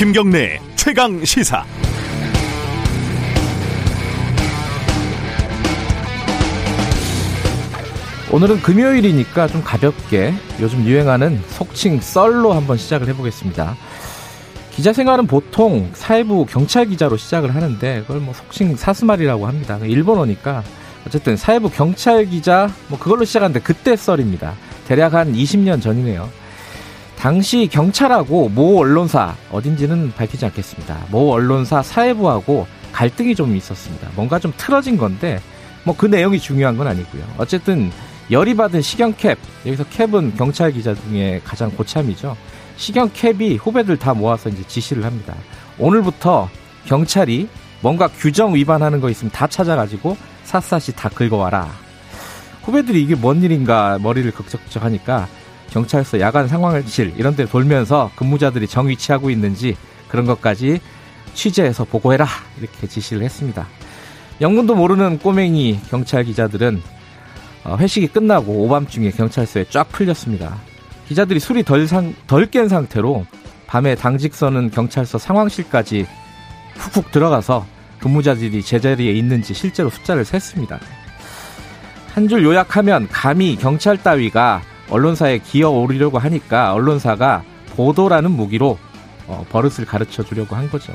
김경래 최강 시사. 오늘은 금요일이니까 좀 가볍게 요즘 유행하는 속칭 썰로 한번 시작을 해보겠습니다. 기자 생활은 보통 사회부 경찰 기자로 시작을 하는데 그걸 뭐 속칭 사스말이라고 합니다. 일본어니까 어쨌든 사회부 경찰 기자 뭐 그걸로 시작하는데 그때 썰입니다. 대략 한 20년 전이네요. 당시 경찰하고 모 언론사 어딘지는 밝히지 않겠습니다. 모 언론사 사회부하고 갈등이 좀 있었습니다. 뭔가 좀 틀어진 건데 뭐 그 내용이 중요한 건 아니고요. 어쨌든 열이 받은 시경캡 여기서 캡은 경찰 기자 중에 가장 고참이죠. 시경캡이 후배들 다 모아서 이제 지시를 합니다. 오늘부터 경찰이 뭔가 규정 위반하는 거 있으면 다 찾아가지고 샅샅이 다 긁어와라. 후배들이 이게 뭔 일인가 머리를 극적적하니까 경찰서 야간 상황실 이런 데 돌면서 근무자들이 정위치하고 있는지 그런 것까지 취재해서 보고해라 이렇게 지시를 했습니다. 영문도 모르는 꼬맹이 경찰 기자들은 어, 회식이 끝나고 오밤중에 경찰서에 쫙 풀렸습니다. 기자들이 술이 덜, 깬 상태로 밤에 당직 서는 경찰서 상황실까지 훅훅 들어가서 근무자들이 제자리에 있는지 실제로 숫자를 셌습니다. 한 줄 요약하면 감히 경찰 따위가 언론사에 기어 오르려고 하니까 언론사가 보도라는 무기로 어, 버릇을 가르쳐 주려고 한 거죠.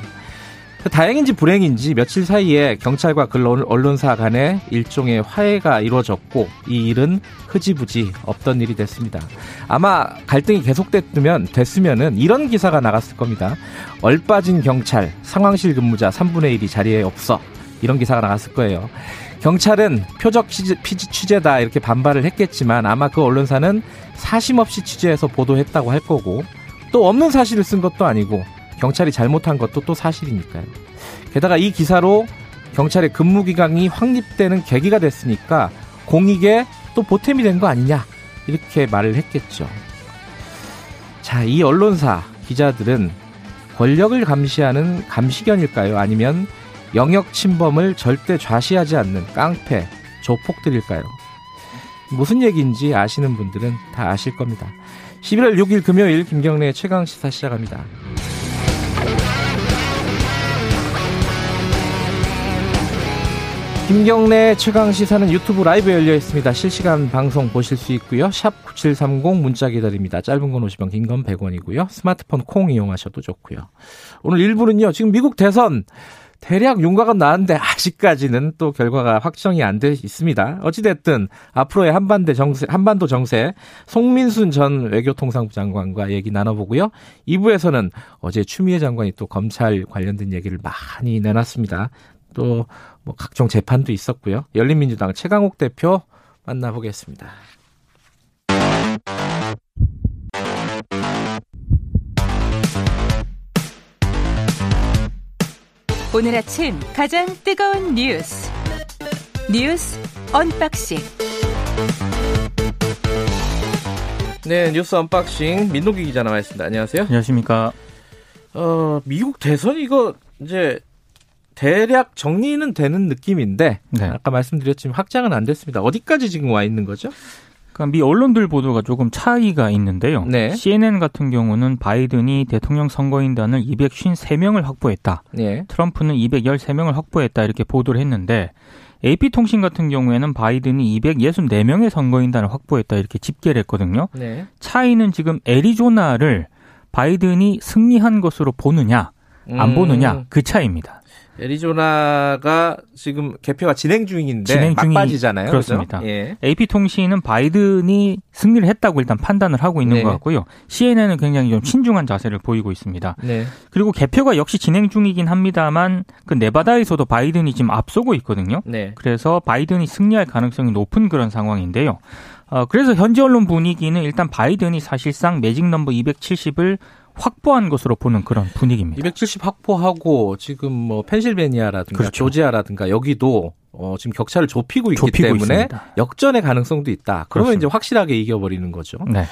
다행인지 불행인지 며칠 사이에 경찰과 그 언론사 간에 일종의 화해가 이루어졌고 이 일은 흐지부지 없던 일이 됐습니다. 아마 갈등이 계속됐으면 됐으면은 이런 기사가 나갔을 겁니다. 얼빠진 경찰 상황실 근무자 3분의 1이 자리에 없어 이런 기사가 나갔을 거예요. 경찰은 표적 취재, 취재 다 이렇게 반발을 했겠지만 아마 그 언론사는 사심 없이 취재해서 보도했다고 할 거고 또 없는 사실을 쓴 것도 아니고 경찰이 잘못한 것도 또 사실이니까요. 게다가 이 기사로 경찰의 근무 기간이 확립되는 계기가 됐으니까 공익에 또 보탬이 된 거 아니냐 이렇게 말을 했겠죠. 자, 이 언론사 기자들은 권력을 감시하는 감시견일까요? 아니면 영역 침범을 절대 좌시하지 않는 깡패, 조폭들일까요? 무슨 얘기인지 아시는 분들은 다 아실 겁니다. 11월 6일 금요일 김경래 최강 시사 시작합니다. 김경래 최강 시사는 유튜브 라이브 열려 있습니다. 실시간 방송 보실 수 있고요. 샵 9730 문자 기다립니다. 짧은 건 50원, 긴 건 100원이고요. 스마트폰 콩 이용하셔도 좋고요. 오늘 1부는요. 지금 미국 대선 대략 윤곽은 나왔는데 아직까지는 또 결과가 확정이 안 돼 있습니다. 어찌됐든 앞으로의 한반도 정세, 한반도 정세 송민순 전 외교통상부 장관과 얘기 나눠보고요. 2부에서는 어제 추미애 장관이 또 검찰 관련된 얘기를 많이 내놨습니다. 또 뭐 각종 재판도 있었고요. 열린민주당 최강욱 대표 만나보겠습니다. 오늘 아침 가장 뜨거운 뉴스 뉴스 unboxing 네 뉴스 unboxing 민동기 기자 나와 있습니다. 안녕하세요. 안녕하십니까. 어 미국 대선 이거 이제 대략 정리는 되는 느낌인데 네. 아까 말씀드렸지만 확정은 안 됐습니다. 어디까지 지금 와 있는 거죠? 그러니까 미 언론들 보도가 조금 차이가 있는데요. 네. CNN 같은 경우는 바이든이 대통령 선거인단을 253명을 확보했다. 네. 트럼프는 213명을 확보했다 이렇게 보도를 했는데 AP통신 같은 경우에는 바이든이 264명의 선거인단을 확보했다 이렇게 집계를 했거든요. 네. 차이는 지금 애리조나를 바이든이 승리한 것으로 보느냐 안 음. 보느냐 그 차이입니다. 애리조나가 지금 개표가 진행 중인데 진행 중이 막바지잖아요. 그렇습니다. 예. AP통신은 바이든이 승리를 했다고 일단 판단을 하고 있는 네. 것 같고요. CNN은 굉장히 좀 신중한 자세를 보이고 있습니다. 네. 그리고 개표가 역시 진행 중이긴 합니다만 그 네바다에서도 바이든이 지금 앞서고 있거든요. 네. 그래서 바이든이 승리할 가능성이 높은 그런 상황인데요. 어, 그래서 현지 언론 분위기는 일단 바이든이 사실상 매직 넘버 270을 확보한 것으로 보는 그런 분위기입니다. 270 확보하고 지금 뭐 펜실베니아라든가 그렇죠. 조지아라든가 여기도 어, 지금 격차를 좁히고 있기 좁히고 때문에 있습니다. 역전의 가능성도 있다. 그러면 그렇습니다. 이제 확실하게 이겨버리는 거죠. 네.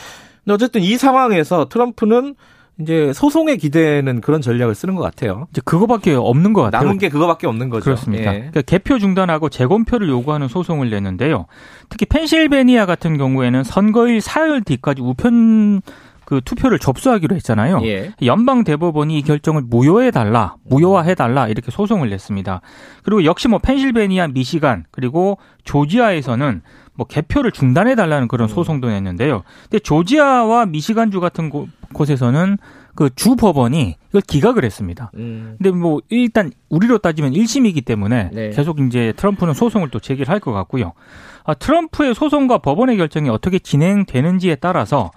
근데 어쨌든 이 상황에서 트럼프는 이제 소송에 기대는 그런 전략을 쓰는 것 같아요. 이제 그거밖에 없는 것 같아요. 남은 게 그거밖에 없는 거죠. 그렇습니다. 예. 그러니까 개표 중단하고 재검표를 요구하는 소송을 내는데요. 특히 펜실베니아 같은 경우에는 선거일 사흘 뒤까지 우편 그그 투표를 접수하기로 했잖아요. 예. 연방 대법원이 이 결정을 무효해 달라, 무효화해 달라 이렇게 소송을 냈습니다. 그리고 역시 뭐 펜실베니아, 미시간 그리고 조지아에서는 뭐 개표를 중단해 달라는 그런 음. 소송도 냈는데요. 근데 조지아와 미시간주 같은 곳, 곳에서는 그 주 법원이 이걸 기각을 했습니다. 음. 근데 뭐 일단 우리로 따지면 1심이기 때문에 네. 계속 이제 트럼프는 소송을 또 제기를 할 것 같고요. 아, 트럼프의 소송과 법원의 결정이 어떻게 진행되는지에 따라서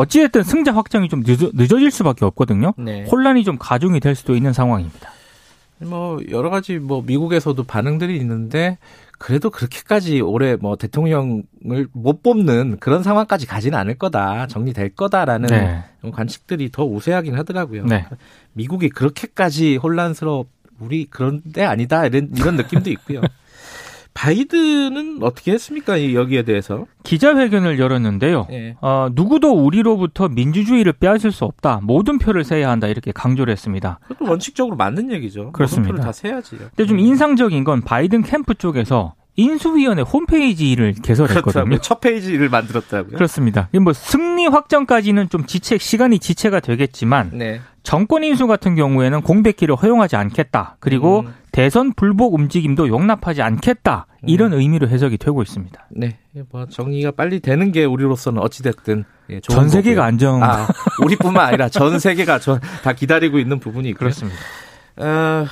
어찌됐든 승자 확정이 좀 늦어, 늦어 질 수밖에 없거든요. 네. 혼란이 좀 가중이 될 수도 있는 상황입니다. 뭐 여러 가지 뭐 미국에서도 반응들이 있는데 그래도 그렇게까지 올해 뭐 대통령을 못 뽑는 그런 상황까지 가지는 않을 거다 정리될 거다라는 네. 관측들이 더 우세하긴 하더라고요. 네. 미국이 그렇게까지 혼란스러워 우리 그런데 아니다 이런 이런 느낌도 있고요. 바이든은 어떻게 했습니까? 여기에 대해서 기자회견을 열었는데요. 네. 어, 누구도 우리로부터 민주주의를 빼앗을 수 없다. 모든 표를 세야 한다. 이렇게 강조를 했습니다. 그것도 원칙적으로 맞는 얘기죠. 그렇습니다. 모든 표를 다 세야지요. 근데 좀 네. 인상적인 건 바이든 캠프 쪽에서 인수위원회 홈페이지를 개설했거든요. 첫 페이지를 만들었다고요? 그렇습니다. 뭐 승리 확정까지는 좀 지체 시간이 지체가 되겠지만 네. 정권 인수 같은 경우에는 공백기를 허용하지 않겠다. 그리고 음. 대선 불복 움직임도 용납하지 않겠다. 이런 음. 의미로 해석이 되고 있습니다. 네, 뭐 정리가 빨리 되는 게 우리로서는 어찌 됐든 예, 전 세계가 안정. 아, 우리뿐만 아니라 전 세계가 다 기다리고 있는 부분이 있고요. 그렇습니다. 어,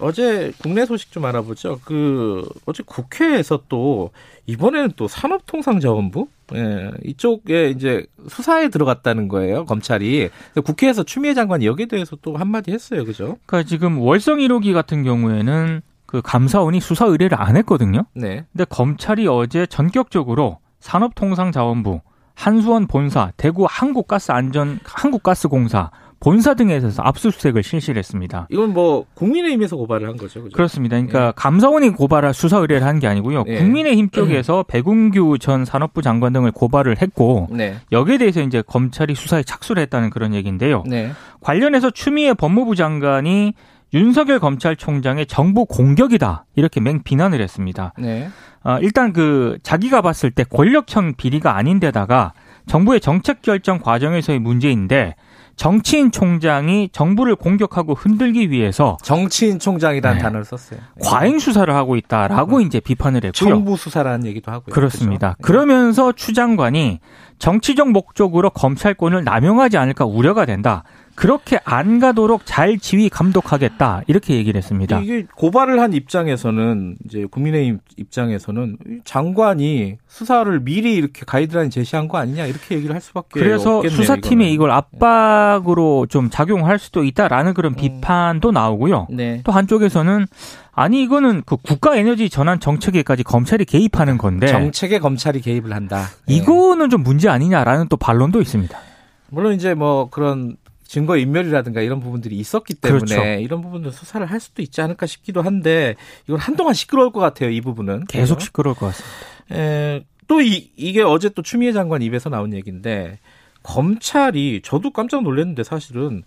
어제 국내 소식 좀 알아보죠. 그 어제 국회에서 또 이번에는 또 산업통상자원부 예, 이쪽에 이제 수사에 들어갔다는 거예요 검찰이 국회에서 추미애 장관이 여기에 대해서 또 한마디 했어요, 그죠? 그러니까 지금 월성 1호기 같은 경우에는 그 감사원이 수사 의뢰를 안 했거든요. 네. 근데 검찰이 어제 전격적으로 산업통상자원부, 한수원 본사, 대구 한국가스 안전 한국가스공사 본사 등에서 압수수색을 실시를 했습니다. 이건 뭐 국민의힘에서 고발을 한 거죠, 그죠? 그렇습니다. 그러니까 네. 감사원이 고발할 수사 의뢰를 한 게 아니고요. 네. 국민의힘 쪽에서 백운규 전 산업부 장관 등을 고발을 했고 네. 여기에 대해서 이제 검찰이 수사에 착수를 했다는 그런 얘기인데요. 네. 관련해서 추미애 법무부 장관이 윤석열 검찰총장의 정부 공격이다 이렇게 맹 비난을 했습니다. 네. 어, 일단 그 자기가 봤을 때 권력형 비리가 아닌데다가 정부의 정책 결정 과정에서의 문제인데 정치인 총장이 정부를 공격하고 흔들기 위해서 정치인 총장이라는 네. 단어를 썼어요. 과잉 수사를 하고 있다라고 음. 이제 비판을 했고요. 정부 수사라는 얘기도 하고요. 그렇습니다. 그렇죠? 그러면서 추 장관이 정치적 목적으로 검찰권을 남용하지 않을까 우려가 된다. 그렇게 안 가도록 잘 지휘 감독하겠다 이렇게 얘기를 했습니다. 이게 고발을 한 입장에서는 이제 국민의힘 입장에서는 장관이 수사를 미리 이렇게 가이드라인 제시한 거 아니냐 이렇게 얘기를 할 수밖에 그래서 없겠네요, 수사팀이 이걸 압박으로 좀 작용할 수도 있다라는 그런 음. 비판도 나오고요. 네. 또 한쪽에서는 아니 이거는 그 국가 에너지 전환 정책에까지 검찰이 개입하는 건데 정책에 검찰이 개입을 한다. 네. 이거는 좀 문제 아니냐라는 또 반론도 있습니다. 물론 이제 뭐 그런 증거 인멸이라든가 이런 부분들이 있었기 때문에 그렇죠. 이런 부분도 수사를 할 수도 있지 않을까 싶기도 한데 이건 한동안 시끄러울 것 같아요. 이 부분은 계속 시끄러울 것 같습니다. 에, 또 이, 이게 어제 또 추미애 장관 입에서 나온 얘기인데 검찰이 저도 깜짝 놀랐는데 사실은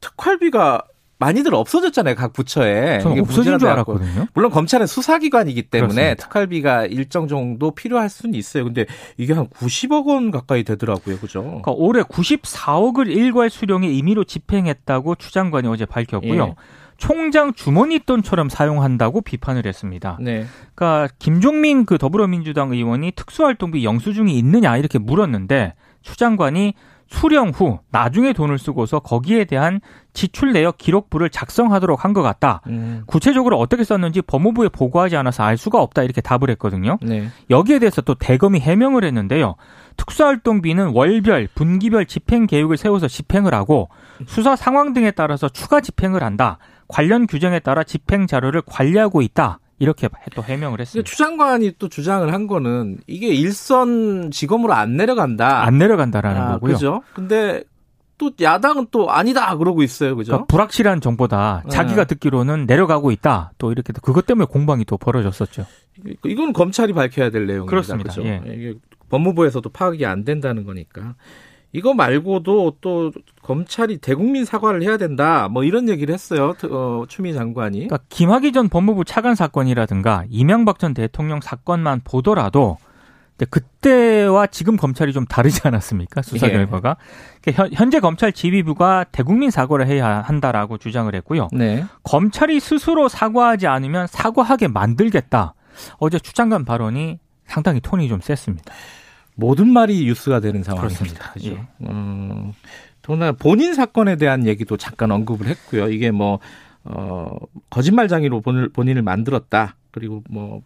특활비가 많이들 없어졌잖아요 각 부처에. 저는 없어진 줄 알았거든요. 물론 검찰은 수사기관이기 때문에 그렇습니다. 특활비가 일정 정도 필요할 수는 있어요. 근데 이게 한 90억 원 가까이 되더라고요, 그죠? 그러니까 올해 94억을 일괄 수령에 임의로 집행했다고 추 장관이 어제 밝혔고요. 예. 총장 주머니 돈처럼 사용한다고 비판을 했습니다. 네. 그러니까 김종민 그 더불어민주당 의원이 특수활동비 영수증이 있느냐 이렇게 물었는데 추 장관이 수령 후 나중에 돈을 쓰고서 거기에 대한 지출 내역 기록부를 작성하도록 한 것 같다. 음. 구체적으로 어떻게 썼는지 법무부에 보고하지 않아서 알 수가 없다 이렇게 답을 했거든요. 네. 여기에 대해서 또 대검이 해명을 했는데요. 특수활동비는 월별, 분기별 집행 계획을 세워서 집행을 하고 수사 상황 등에 따라서 추가 집행을 한다. 관련 규정에 따라 집행 자료를 관리하고 있다. 이렇게 또 해명을 했습니다. 추 장관이 또 주장을 한 거는 이게 일선 직업으로 안 내려간다. 안 내려간다라는 아, 거고요. 그죠? 근데 또 야당은 또 아니다 그러고 있어요. 그죠? 그러니까 불확실한 정보다. 네. 자기가 듣기로는 내려가고 있다. 또 이렇게 그것 때문에 공방이 또 벌어졌었죠. 이건 검찰이 밝혀야 될 내용입니다. 그렇습니다. 그렇죠? 예. 이게 법무부에서도 파악이 안 된다는 거니까. 이거 말고도 또 검찰이 대국민 사과를 해야 된다. 뭐 이런 얘기를 했어요. 어, 추미 장관이. 그러니까 김학의 전 법무부 차관 사건이라든가 이명박 전 대통령 사건만 보더라도 그때와 지금 검찰이 좀 다르지 않았습니까? 수사 예. 결과가. 그러니까 현재 검찰 지휘부가 대국민 사과를 해야 한다라고 주장을 했고요. 네. 검찰이 스스로 사과하지 않으면 사과하게 만들겠다. 어제 추장관 발언이 상당히 톤이 좀 셌습니다. 모든 말이 뉴스가 되는 상황입니다. 그렇죠. 예. 음, 더나 본인 사건에 대한 얘기도 잠깐 언급을 했고요. 이게 뭐 어, 거짓말장애로 본을, 본인을 만들었다. 그리고 뭐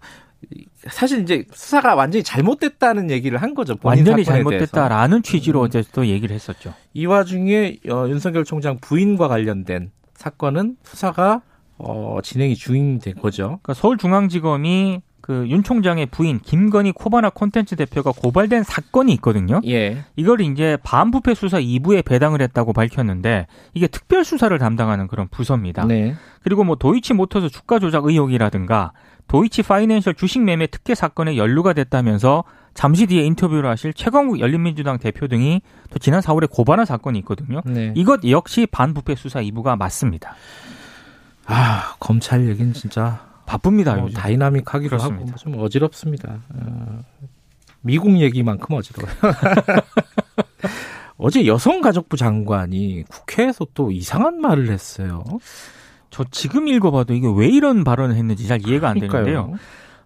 사실 이제 수사가 완전히 잘못됐다는 얘기를 한 거죠. 완전히 잘못됐다라는 취지로 음. 어제 또 얘기를 했었죠. 이 와중에 어, 윤석열 총장 부인과 관련된 사건은 수사가 어, 진행이 중인 거죠. 그러니까 서울중앙지검이 그 윤 총장의 부인 김건희 코바나 콘텐츠 대표가 고발된 사건이 있거든요. 예. 이걸 이제 반부패 수사 2부에 배당을 했다고 밝혔는데 이게 특별 수사를 담당하는 그런 부서입니다. 네. 그리고 뭐 도이치 모터스 주가 조작 의혹이라든가 도이치 파이낸셜 주식 매매 특혜 사건에 연루가 됐다면서 잠시 뒤에 인터뷰를 하실 최광국 열린민주당 대표 등이 또 지난 4월에 고발한 사건이 있거든요. 네. 이것 역시 반부패 수사 2부가 맞습니다. 아, 검찰 얘기는 진짜 바쁩니다. 어, 다이나믹하기도 그렇습니다. 하고 좀 어지럽습니다. 어, 미국 얘기만큼 어지러워요. 어제 여성가족부 장관이 국회에서 또 이상한 말을 했어요. 저 지금 읽어봐도 이게 왜 이런 발언을 했는지 잘 이해가 안 그러니까요. 되는데요.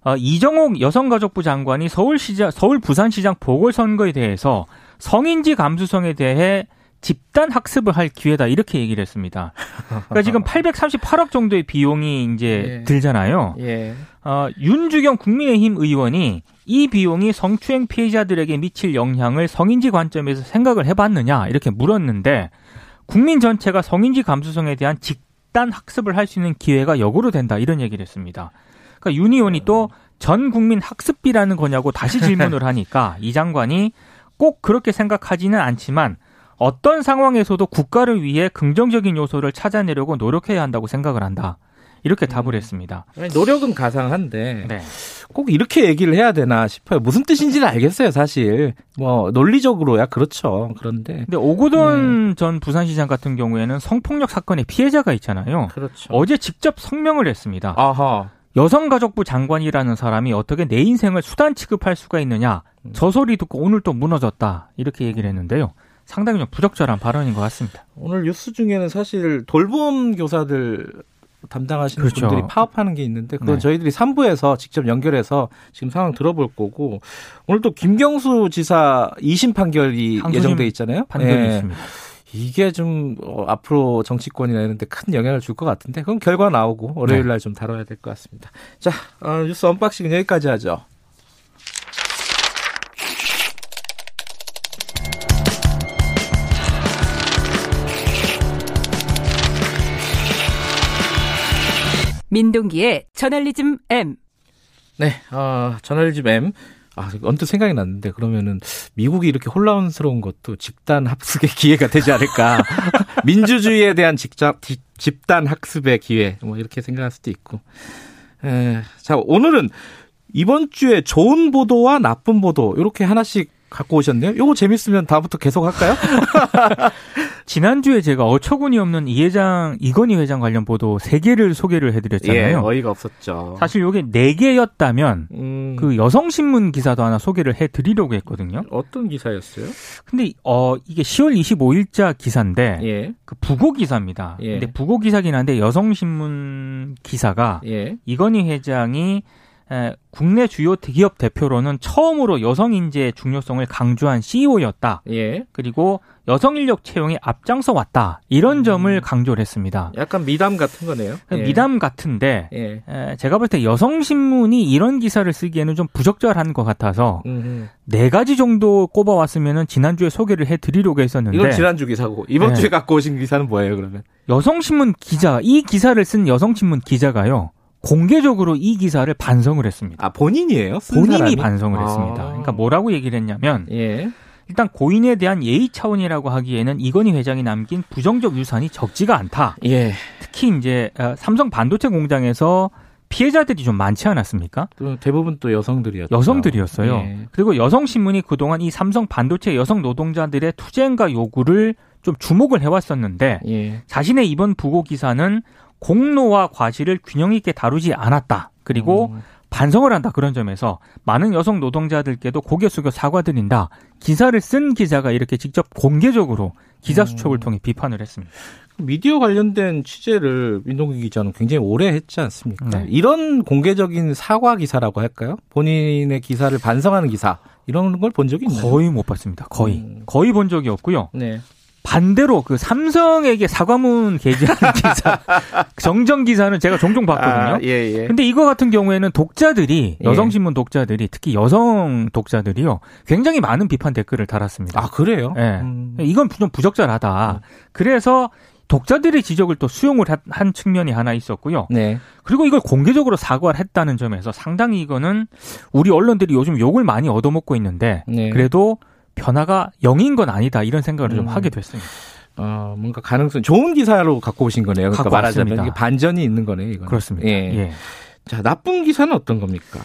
어, 이정옥 여성가족부 장관이 서울시장, 서울 부산시장 보궐선거에 대해서 성인지 감수성에 대해 집단 학습을 할 기회다 이렇게 얘기를 했습니다. 그러니까 지금 838억 정도의 비용이 이제 예. 들잖아요. 예. 어, 윤주경 국민의힘 의원이 이 비용이 성추행 피해자들에게 미칠 영향을 성인지 관점에서 생각을 해봤느냐 이렇게 물었는데 국민 전체가 성인지 감수성에 대한 집단 학습을 할 수 있는 기회가 역으로 된다 이런 얘기를 했습니다. 그러니까 윤 의원이 또 전 국민 학습비라는 거냐고 다시 질문을 하니까 이 장관이 꼭 그렇게 생각하지는 않지만 어떤 상황에서도 국가를 위해 긍정적인 요소를 찾아내려고 노력해야 한다고 생각을 한다. 이렇게 답을 음. 했습니다. 노력은 가상한데 네. 꼭 이렇게 얘기를 해야 되나 싶어요. 무슨 뜻인지는 알겠어요, 사실. 뭐 논리적으로야 그렇죠. 그런데 근데 오고돈 네. 전 부산시장 같은 경우에는 성폭력 사건의 피해자가 있잖아요. 그렇죠. 어제 직접 성명을 했습니다. 아하. 여성가족부 장관이라는 사람이 어떻게 내 인생을 수단 취급할 수가 있느냐. 음. 저 소리 듣고 오늘 또 무너졌다. 이렇게 얘기를 했는데요. 상당히 좀 부적절한 발언인 것 같습니다. 오늘 뉴스 중에는 사실 돌봄 교사들 담당하시는 그렇죠. 분들이 파업하는 게 있는데 그건 네. 저희들이 3부에서 직접 연결해서 지금 상황 들어볼 거고 오늘 또 김경수 지사 2심 판결이 예정돼 있잖아요. 판결이 네. 있습니다. 이게 좀 어, 앞으로 정치권이나 이런 데 큰 영향을 줄 것 같은데 그럼 결과 나오고 월요일 네. 날좀 다뤄야 될 것 같습니다. 자, 어, 뉴스 unboxing 여기까지 하죠. 민동기의 저널리즘 M. 네, 어, 저널리즘 M. 아, 언뜻 생각이 났는데 그러면은 미국이 이렇게 혼란스러운 것도 집단 학습의 기회가 되지 않을까. 민주주의에 대한 직접, 집단 학습의 기회. 뭐 이렇게 생각할 수도 있고. 에, 자, 오늘은 이번 주에 좋은 보도와 나쁜 보도 이렇게 하나씩 갖고 오셨네요. 요거 재밌으면 다음부터 계속 할까요? 지난주에 제가 어처구니 없는 이 회장, 이건희 회장 관련 보도 3개를 소개를 해드렸잖아요. 예, 어이가 없었죠. 사실 요게 4개였다면 음... 그 여성신문 기사도 하나 소개를 해드리려고 했거든요. 어떤 기사였어요? 근데 어 이게 10월 25일자 기사인데 예. 그 부고 기사입니다. 예. 근데 부고 기사긴 한데 여성신문 기사가 예. 이건희 회장이 국내 주요 기업 대표로는 처음으로 여성 인재의 중요성을 강조한 CEO였다. 예. 그리고 여성 인력 채용에 앞장서 왔다. 이런 음. 점을 강조를 했습니다. 약간 미담 같은 거네요. 예. 미담 같은데 예. 에, 제가 볼 때 여성 신문이 이런 기사를 쓰기에는 좀 부적절한 것 같아서 음흠. 네 가지 정도 꼽아왔으면 지난주에 소개를 해드리려고 했었는데 이건 지난주 기사고 이번 예. 주에 갖고 오신 기사는 뭐예요 그러면? 여성 신문 기자 이 기사를 쓴 여성 신문 기자가요. 공개적으로 이 기사를 반성을 했습니다. 아 본인이에요? 본인이 사람이? 반성을 아. 했습니다. 그러니까 뭐라고 얘기를 했냐면 예. 일단 고인에 대한 예의 차원이라고 하기에는 이건희 회장이 남긴 부정적 유산이 적지가 않다. 예. 특히 이제 어, 삼성 반도체 공장에서 피해자들이 좀 많지 않았습니까? 대부분 또 여성들이었죠. 여성들이었어요. 예. 그리고 여성 신문이 그동안 이 삼성 반도체 여성 노동자들의 투쟁과 요구를 좀 주목을 해왔었는데 예. 자신의 이번 부고 기사는 공로와 과실을 균형 있게 다루지 않았다. 그리고 음. 반성을 한다 그런 점에서 많은 여성 노동자들께도 고개 숙여 사과드린다. 기사를 쓴 기자가 이렇게 직접 공개적으로 기자 수첩을 음. 통해 비판을 했습니다. 미디어 관련된 취재를 민동기 기자는 굉장히 오래 했지 않습니까? 네. 이런 공개적인 사과 기사라고 할까요? 본인의 기사를 반성하는 기사 이런 걸 본 적이 있나요? 거의 못 봤습니다. 거의 음. 거의 본 적이 없고요. 네. 반대로 그 삼성에게 사과문 게재하는 기사, 정정 기사는 제가 종종 봤거든요. 아, 예, 예. 근데 이거 같은 경우에는 독자들이 예. 여성신문 독자들이 특히 여성 독자들이요 굉장히 많은 비판 댓글을 달았습니다. 아 그래요? 예. 음. 이건 좀 부적절하다. 음. 그래서 독자들의 지적을 또 수용을 한 측면이 하나 있었고요. 네. 그리고 이걸 공개적으로 사과를 했다는 점에서 상당히 이거는 우리 언론들이 요즘 욕을 많이 얻어먹고 있는데 네. 그래도 변화가 영인 건 아니다 이런 생각을 음. 좀 하게 됐습니다. 어, 뭔가 가능성 좋은 기사로 갖고 오신 거네요. 그러니까 말하자면 이게 반전이 있는 거네요. 이거는. 그렇습니다. 예. 예. 자 나쁜 기사는 어떤 겁니까?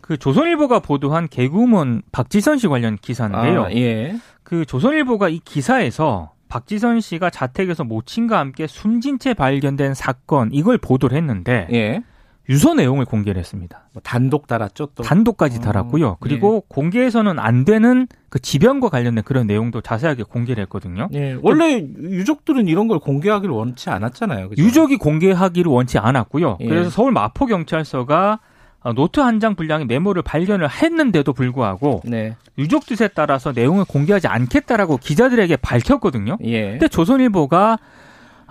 그 조선일보가 보도한 개구먼 박지선 씨 관련 기사인데요. 아, 예. 그 조선일보가 이 기사에서 박지선 씨가 자택에서 모친과 함께 숨진 채 발견된 사건 이걸 보도를 했는데 예. 유서 내용을 공개를 했습니다. 뭐 단독 달았죠, 또. 단독까지 어, 달았고요. 그리고 예. 공개해서는 안 되는 그 지병과 관련된 그런 내용도 자세하게 공개를 했거든요. 예. 원래 유족들은 이런 걸 공개하기를 원치 않았잖아요. 그죠? 유족이 공개하기를 원치 않았고요. 예. 그래서 서울 마포 경찰서가 어, 노트 한 장 분량의 메모를 발견을 했는데도 불구하고 네. 유족 뜻에 따라서 내용을 공개하지 않겠다라고 기자들에게 밝혔거든요. 예. 근데 조선일보가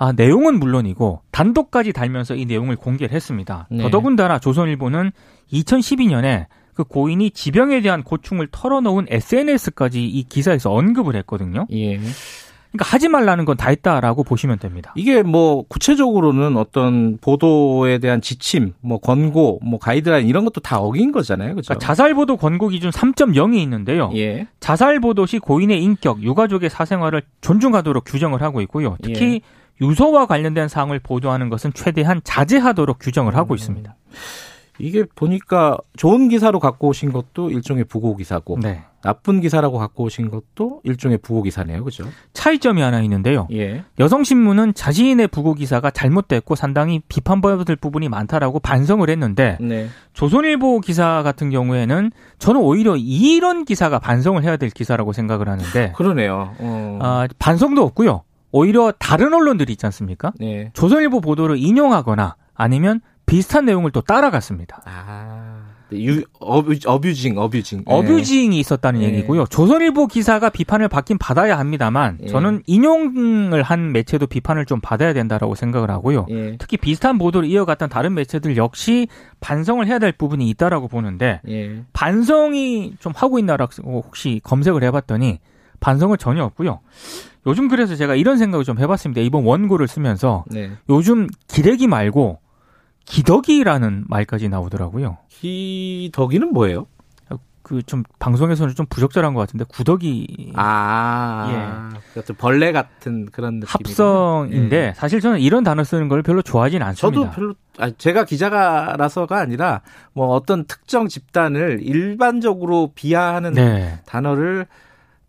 아, 내용은 물론이고 단독까지 달면서 이 내용을 공개를 했습니다. 네. 더더군다나 조선일보는 2012년에 그 고인이 지병에 대한 고충을 털어놓은 SNS까지 이 기사에서 언급을 했거든요. 예. 그러니까 하지 말라는 건 다 했다라고 보시면 됩니다. 이게 뭐 구체적으로는 어떤 보도에 대한 지침, 뭐 권고, 뭐 가이드라인 이런 것도 다 어긴 거잖아요. 그렇죠? 그러니까 자살 보도 권고 기준 3.0이 있는데요. 예. 자살 보도 시 고인의 인격, 유가족의 사생활을 존중하도록 규정을 하고 있고요. 특히 예. 유서와 관련된 사항을 보도하는 것은 최대한 자제하도록 규정을 하고 음. 있습니다. 이게 보니까 좋은 기사로 갖고 오신 것도 일종의 부고 기사고 네. 나쁜 기사라고 갖고 오신 것도 일종의 부고 기사네요. 그죠? 차이점이 하나 있는데요. 예. 여성 신문은 자신의 부고 기사가 잘못됐고 상당히 비판받을 부분이 많다라고 반성을 했는데 네. 조선일보 기사 같은 경우에는 저는 오히려 이런 기사가 반성을 해야 될 기사라고 생각을 하는데 그러네요. 어. 아, 반성도 없고요. 오히려 다른 언론들이 있지 않습니까? 네. 조선일보 보도를 인용하거나 아니면 비슷한 내용을 또 따라갔습니다. 아, 네, 유, 어뷰, 어뷰징, 어뷰징. 네. 어뷰징이 있었다는 네. 얘기고요. 조선일보 기사가 비판을 받긴 받아야 합니다만 네. 저는 인용을 한 매체도 비판을 좀 받아야 된다라고 생각을 하고요. 네. 특히 비슷한 보도를 이어갔던 다른 매체들 역시 반성을 해야 될 부분이 있다라고 보는데 네. 반성이 좀 하고 있나라고 혹시 검색을 해봤더니 반성은 전혀 없고요. 요즘 그래서 제가 이런 생각을 좀 해봤습니다. 이번 원고를 쓰면서 네. 요즘 기레기 말고 기덕이라는 말까지 나오더라고요. 기덕이는 뭐예요? 그 좀 방송에서는 좀 부적절한 것 같은데 구덕이 아 예. 벌레 같은 그런 느낌 합성인데 예. 사실 저는 이런 단어 쓰는 걸 별로 좋아하진 않습니다. 저도 별로 아 제가 기자라서가 아니라 뭐 어떤 특정 집단을 일반적으로 비하하는 네. 단어를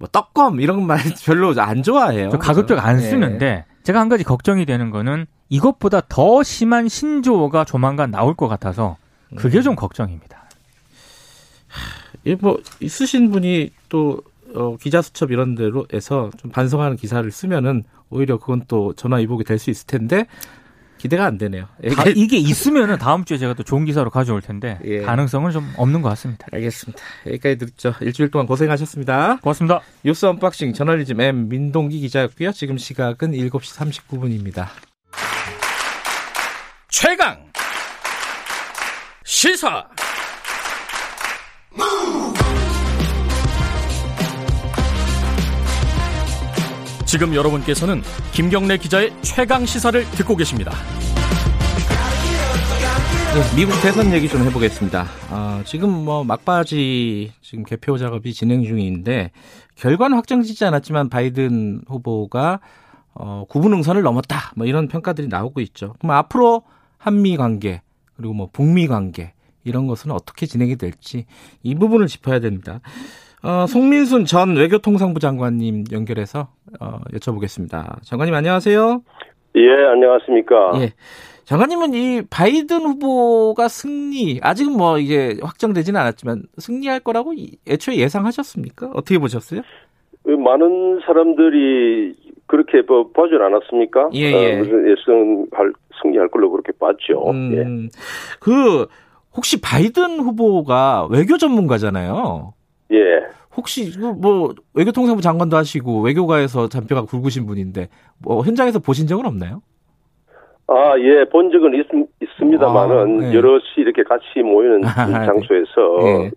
뭐 떡검 이런 말 별로 안 좋아해요. 가급적 안 네. 쓰는데 네. 제가 한 가지 걱정이 되는 거는 이것보다 더 심한 신조어가 조만간 나올 것 같아서 그게 음. 좀 걱정입니다. 뭐 쓰신 분이 또 어, 기자 수첩 이런 데로 해서 좀 반성하는 기사를 쓰면은 오히려 그건 또 전화 위복이 될 수 있을 텐데 기대가 안 되네요. 다, 이게 있으면은 다음 주에 제가 또 좋은 기사로 가져올 텐데 예. 가능성은 좀 없는 것 같습니다. 알겠습니다. 여기까지 듣죠. 일주일 동안 고생하셨습니다. 고맙습니다. 뉴스 unboxing 저널리즘 M 민동기 기자였고요. 지금 시각은 7시 39분입니다. 최강 시사 지금 여러분께서는 김경래 기자의 최강 시사를 듣고 계십니다. 네, 미국 대선 얘기 좀 해보겠습니다. 아, 지금 뭐 막바지 지금 개표 작업이 진행 중인데 결과는 확정지지 않았지만 바이든 후보가 어, 구분 응선을 넘었다. 뭐 이런 평가들이 나오고 있죠. 그럼 앞으로 한미 관계 그리고 뭐 북미 관계 이런 것은 어떻게 진행이 될지 이 부분을 짚어야 됩니다. 어, 송민순 전 외교통상부 장관님 연결해서 어, 여쭤보겠습니다. 장관님 안녕하세요. 예, 안녕하십니까. 예. 장관님은 이 바이든 후보가 승리 아직은 뭐 이게 확정되지는 않았지만 승리할 거라고 애초에 예상하셨습니까? 어떻게 보셨어요? 많은 사람들이 그렇게 뭐 보지 않았습니까? 예, 예. 어, 예상할 승리할 걸로 그렇게 봤죠. 음, 예. 그 혹시 바이든 후보가 외교 전문가잖아요. 예. 혹시 그뭐 외교통상부 장관도 하시고 외교가에서 잔뼈가 굵으신 분인데 뭐 현장에서 보신 적은 없나요? 아, 예, 본 적은 있, 있습니다만은 아, 네. 여럿이 이렇게 같이 모이는 아, 네. 장소에서 네.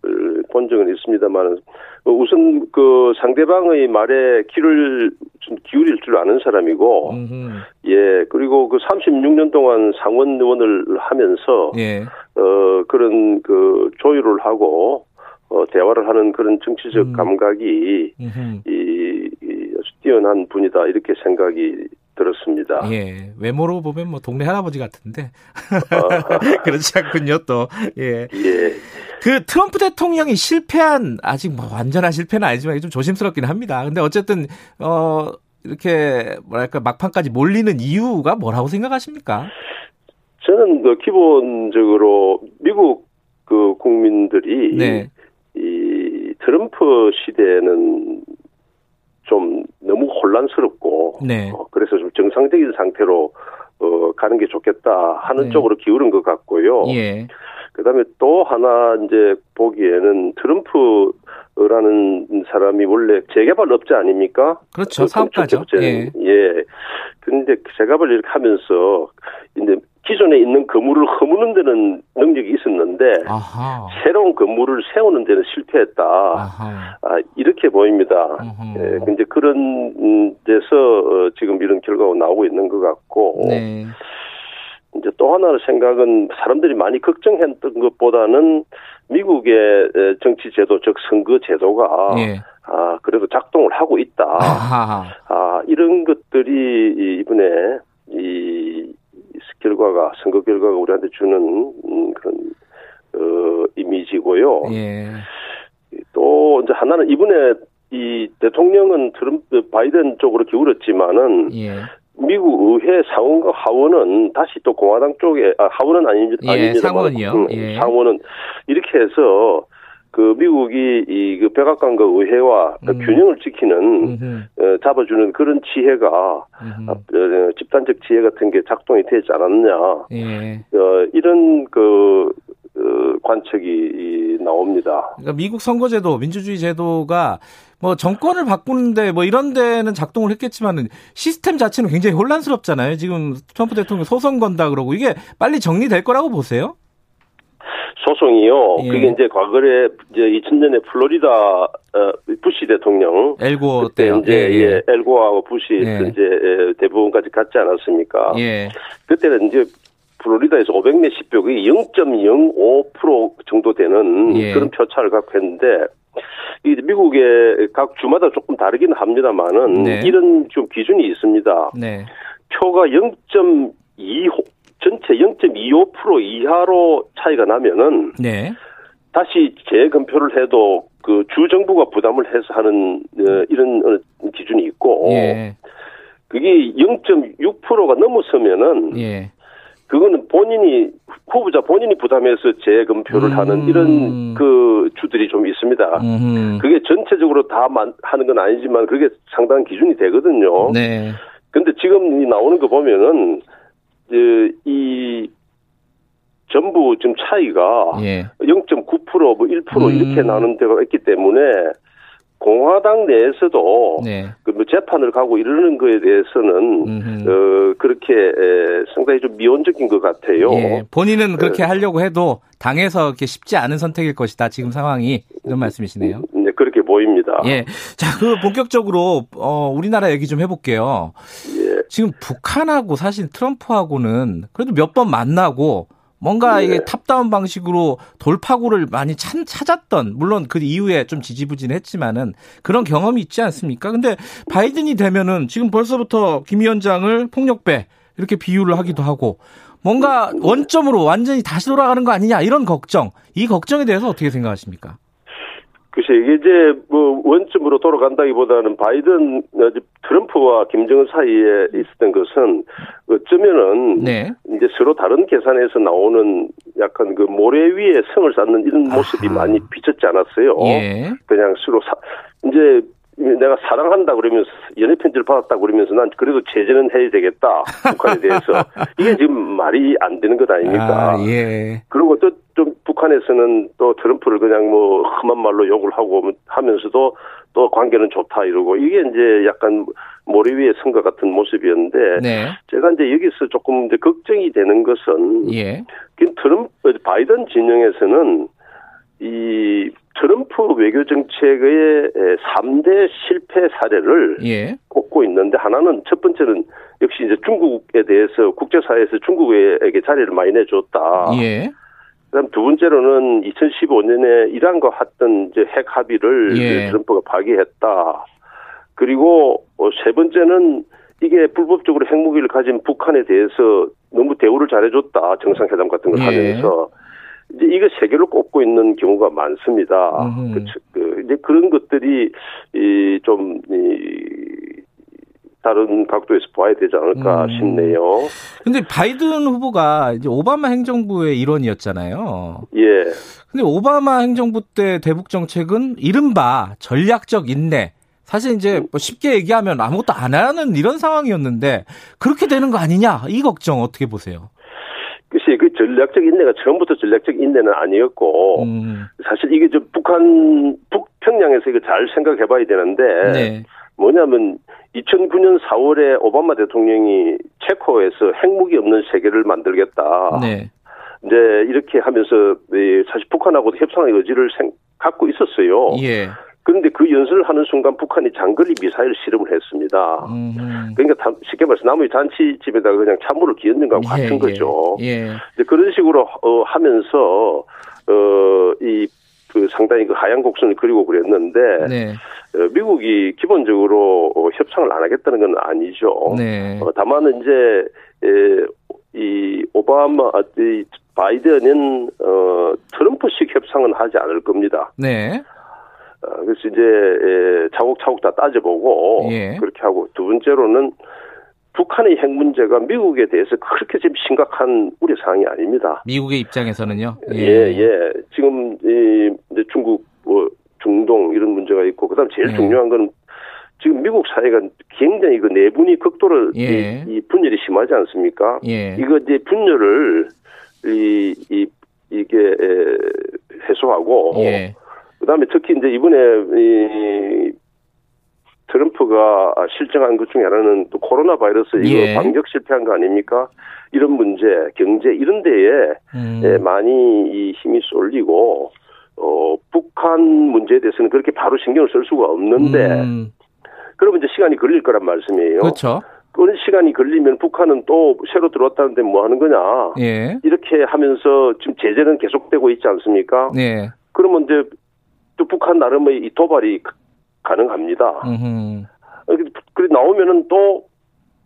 본 적은 있습니다만은 우선 그 상대방의 말에 귀를 좀 기울일 줄 아는 사람이고 음흠. 예 그리고 그 36년 동안 상원 의원을 하면서 예. 어 그런 그 조율을 하고 어 대화를 하는 그런 정치적 음. 감각이 이, 이 뛰어난 분이다 이렇게 생각이 들었습니다. 예. 외모로 보면 뭐 동네 할아버지 같은데. 그렇지 않군요, 또. 예. 예. 그 트럼프 대통령이 실패한, 아직 뭐 완전한 실패는 아니지만 좀 조심스럽긴 합니다. 근데 어쨌든, 어, 이렇게 뭐랄까 막판까지 몰리는 이유가 뭐라고 생각하십니까? 저는 그 기본적으로 미국 그 국민들이 네. 이 트럼프 시대는 좀 너무 혼란스럽고 네. 어, 그래서 좀 정상적인 상태로 어, 가는 게 좋겠다 하는 네. 쪽으로 기울은 것 같고요. 예. 그다음에 또 하나 이제 보기에는 트럼프라는 사람이 원래 재개발 업자 아닙니까? 그렇죠. 그 사업가죠. 예. 예. 근데 재개발 이렇게 하면서 이제 기존에 있는 건물을 허무는 데는 있었는데 아하. 새로운 건물을 세우는 데는 실패했다. 아하. 아, 이렇게 보입니다. 예, 이제 그런 데서 어, 지금 이런 결과가 나오고 있는 것 같고 네. 이제 또 하나의 생각은 사람들이 많이 걱정했던 것보다는 미국의 정치 제도 즉 선거 제도가 예. 아 그래도 작동을 하고 있다. 아하. 아 이런 것들이 이번에 이 결과가 선거 결과가 우리한테 주는 음, 그런 어, 이미지고요. 예. 또 이제 하나는 이번에 이 대통령은 트럼프 바이든 쪽으로 기울었지만은 예. 미국 의회 상원과 하원은 다시 또 공화당 쪽에 아 하원은 아닙니다. 예. 상원이요. 음, 예. 상원은 이렇게 해서 그 미국이 이그 백악관과 의회와 그 음. 균형을 지키는 어, 잡아주는 그런 지혜가 어, 어, 집단적 지혜 같은 게 작동이 되지 않았냐 예. 어, 이런 그 어, 관측이 나옵니다. 그러니까 미국 선거제도 민주주의 제도가 뭐 정권을 바꾸는데 뭐 이런 데는 작동을 했겠지만은 시스템 자체는 굉장히 혼란스럽잖아요. 지금 트럼프 대통령 소송 건다 그러고 이게 빨리 정리될 거라고 보세요? 소송이요. 예. 그게 이제 과거에 이제 2000년에 플로리다 어, 부시 대통령 엘고 때 이제 예, 예. 엘고하고 부시 예. 이제 대부분까지 갔지 않았습니까? 예. 그때는 이제 플로리다에서 500몇십 표, 그게 0.05% 정도 되는 예. 그런 표차를 갖고 했는데, 이 미국의 각 주마다 조금 다르긴 합니다만은, 네. 이런 좀 기준이 있습니다. 네. 표가 0.2 전체 0.25% 이하로 차이가 나면은 네. 다시 재검표를 해도 그 주 정부가 부담을 해서 하는 어, 이런 어, 기준이 있고 예. 그게 0.6%가 넘어서면은 예. 그거는 본인이 후보자 본인이 부담해서 재검표를 음. 하는 이런 그 주들이 좀 있습니다. 음흠. 그게 전체적으로 다 하는 건 아니지만 그게 상당한 기준이 되거든요. 네. 근데 지금 나오는 거 보면은 이 전부 지금 차이가 예. 0.9%뭐 1% 음. 이렇게 나는 데가 있기 때문에 공화당 내에서도 네. 그뭐 재판을 가고 이러는 거에 대해서는 어 그렇게 에, 상당히 좀 미온적인 것 같아요. 예. 본인은 그렇게 네. 하려고 해도 당에서 이렇게 쉽지 않은 선택일 것이다. 지금 상황이 이런 말씀이시네요. 네, 그렇게 보입니다. 예. 자, 그 본격적으로 어 우리나라 얘기 좀 해볼게요. 예. 지금 북한하고 사실 트럼프하고는 그래도 몇 번 만나고 뭔가 네. 이게 top-down 방식으로 돌파구를 많이 찾, 찾았던 물론 그 이후에 좀 지지부진했지만은 그런 경험이 있지 않습니까? 근데 바이든이 되면은 지금 벌써부터 김 위원장을 폭력배 이렇게 비유를 하기도 하고 뭔가 원점으로 완전히 다시 돌아가는 거 아니냐 이런 걱정 이 걱정에 대해서 어떻게 생각하십니까? 글쎄 이게 이제 뭐 원점으로 돌아간다기보다는 바이든 트럼프와 김정은 사이에 있었던 것은 어쩌면은 네. 이제 서로 다른 계산에서 나오는 약간 그 모래 위에 성을 쌓는 이런 모습이 아하. 많이 비쳤지 않았어요. 예. 그냥 서로 사, 이제 내가 사랑한다 그러면서 연애 편지를 받았다 그러면서 난 그래도 제재는 해야 되겠다 북한에 대해서 이게 지금 말이 안 되는 것 아닙니까? 아, 예. 그리고 또 좀 북한에서는 또 트럼프를 그냥 뭐 험한 말로 욕을 하고 하면서도 또 관계는 좋다 이러고 이게 이제 약간 모래 위에 선과 같은 모습이었는데 네. 제가 이제 여기서 조금 이제 걱정이 되는 것은 예. 트럼프 바이든 진영에서는 이 트럼프 외교 정책의 3대 실패 사례를 예. 꼽고 있는데 하나는 첫 번째는 역시 이제 중국에 대해서 국제사회에서 중국에게 자리를 많이 내줬다. 예. 그다음 두 번째로는 2015년에 이란과 했던 이제 핵 합의를 예. 트럼프가 파기했다. 그리고 어, 세 번째는 이게 불법적으로 핵무기를 가진 북한에 대해서 너무 대우를 잘해줬다 정상회담 같은 걸 예. 하면서 이제 이거 세 개를 꼽고 있는 경우가 많습니다. 그, 그, 이제 그런 것들이 이좀 이, 다른 각도에서 봐야 되지 않을까 음. 싶네요. 근데 바이든 후보가 이제 오바마 행정부의 일원이었잖아요. 예. 근데 오바마 행정부 때 대북 정책은 이른바 전략적 인내. 사실 이제 뭐 쉽게 얘기하면 아무것도 안 하는 이런 상황이었는데 그렇게 되는 거 아니냐 이 걱정 어떻게 보세요? 글쎄, 그 전략적 인내가 처음부터 전략적 인내는 아니었고, 음. 사실 이게 좀 북한, 북평양에서 이거 잘 생각해 봐야 되는데, 네. 뭐냐면, 2009년 4월에 오바마 대통령이 체코에서 핵무기 없는 세계를 만들겠다. 네. 이제 이렇게 하면서 사실 북한하고도 협상의 의지를 갖고 있었어요. 예. 그런데 그 연설을 하는 순간 북한이 장거리 미사일 실험을 했습니다. 음. 그러니까 쉽게 말해서 나무의 잔치집에다가 그냥 찬물을 기었는 것과 예, 같은 예. 거죠. 예. 예. 그런 식으로 어, 하면서 어이 그 상당히 그 하얀 곡선을 그리고 그랬는데 네. 어, 미국이 기본적으로 어, 협상을 안 하겠다는 건 아니죠. 네. 어, 다만 이제 에, 이 오바마 아, 이 바이든은 어 트럼프식 협상은 하지 않을 겁니다. 네. 어, 그래서 이제 차곡차곡 다 따져보고 예. 그렇게 하고 두 번째로는 북한의 핵 문제가 미국에 대해서 그렇게 지금 심각한 우려 사항이 아닙니다. 미국의 입장에서는요? 예, 예. 예. 지금 이 중국 뭐 중동 이런 문제가 있고 그다음 제일 예. 중요한 건 지금 미국 사회가 굉장히 그 내분이 극도로 예. 이, 이, 분열이 심하지 않습니까? 예. 이거 이제 분열을 이, 이 이게 해소하고 예. 그다음에 특히 이제 이번에 이 트럼프가 실정한 것 중에 하나는 또 코로나 바이러스 이거 예. 방역 실패한 거 아닙니까? 이런 문제, 경제 이런 데에 음. 예, 많이 이 힘이 쏠리고 어 북한 문제에 대해서는 그렇게 바로 신경을 쓸 수가 없는데 음. 그러면 이제 시간이 걸릴 거란 말씀이에요. 그렇죠. 그런 시간이 걸리면 북한은 또 새로 들어왔다는데 뭐 하는 거냐? 예. 이렇게 하면서 지금 제재는 계속되고 있지 않습니까? 예. 그러면 이제 또 북한 나름의 이 도발이 가능합니다. 그래 나오면은 또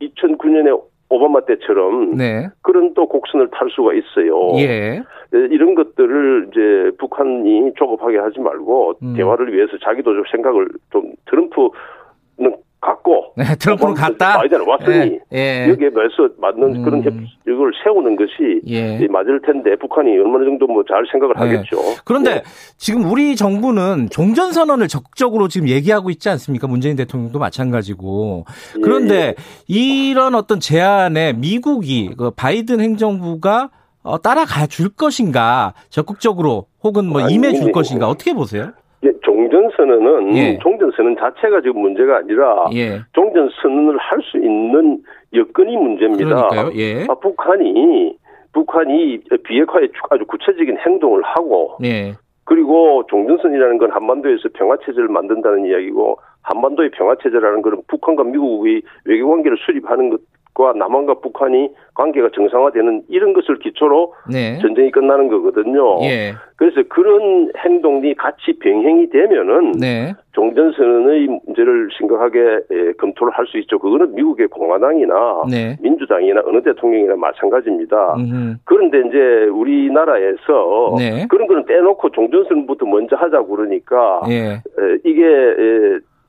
2009년에 오바마 때처럼 네. 그런 또 곡선을 탈 수가 있어요. 예. 예. 이런 것들을 이제 북한이 조급하게 하지 말고 음. 대화를 위해서 자기도 좀 생각을 좀 트럼프는 갖고 네, 트럼프는 갔다 바이든 왔으니 예, 예. 여기에 맞서 맞는 음. 그런 협력을 세우는 것이 예. 맞을 텐데 북한이 얼마나 정도 뭐 잘 생각을 예. 하겠죠. 그런데 예. 지금 우리 정부는 종전 선언을 적극적으로 지금 얘기하고 있지 않습니까? 문재인 대통령도 마찬가지고 예, 그런데 이런 어떤 제안에 미국이 그 바이든 행정부가 어, 따라가 줄 것인가 적극적으로 혹은 뭐 임해 줄 것인가 어떻게 보세요? 예, 종전선언은 예. 종전선언 자체가 지금 문제가 아니라 예. 종전선언을 할 수 있는 여건이 문제입니다. 예. 아, 북한이 북한이 비핵화에 아주 구체적인 행동을 하고 예. 그리고 종전선이라는 건 한반도에서 평화 체제를 만든다는 이야기고 한반도의 평화 체제라는 것은 북한과 미국의 외교 관계를 수립하는 것 과 남한과 북한이 관계가 정상화되는 이런 것을 기초로 네. 전쟁이 끝나는 거거든요. 예. 그래서 그런 행동이 같이 병행이 되면은 네. 종전선언의 문제를 심각하게 예, 검토를 할 수 있죠. 그거는 미국의 공화당이나 네. 민주당이나 어느 대통령이나 마찬가지입니다. 음흠. 그런데 이제 우리나라에서 네. 그런 거는 떼놓고 종전선언부터 먼저 하자고 그러니까 예. 이게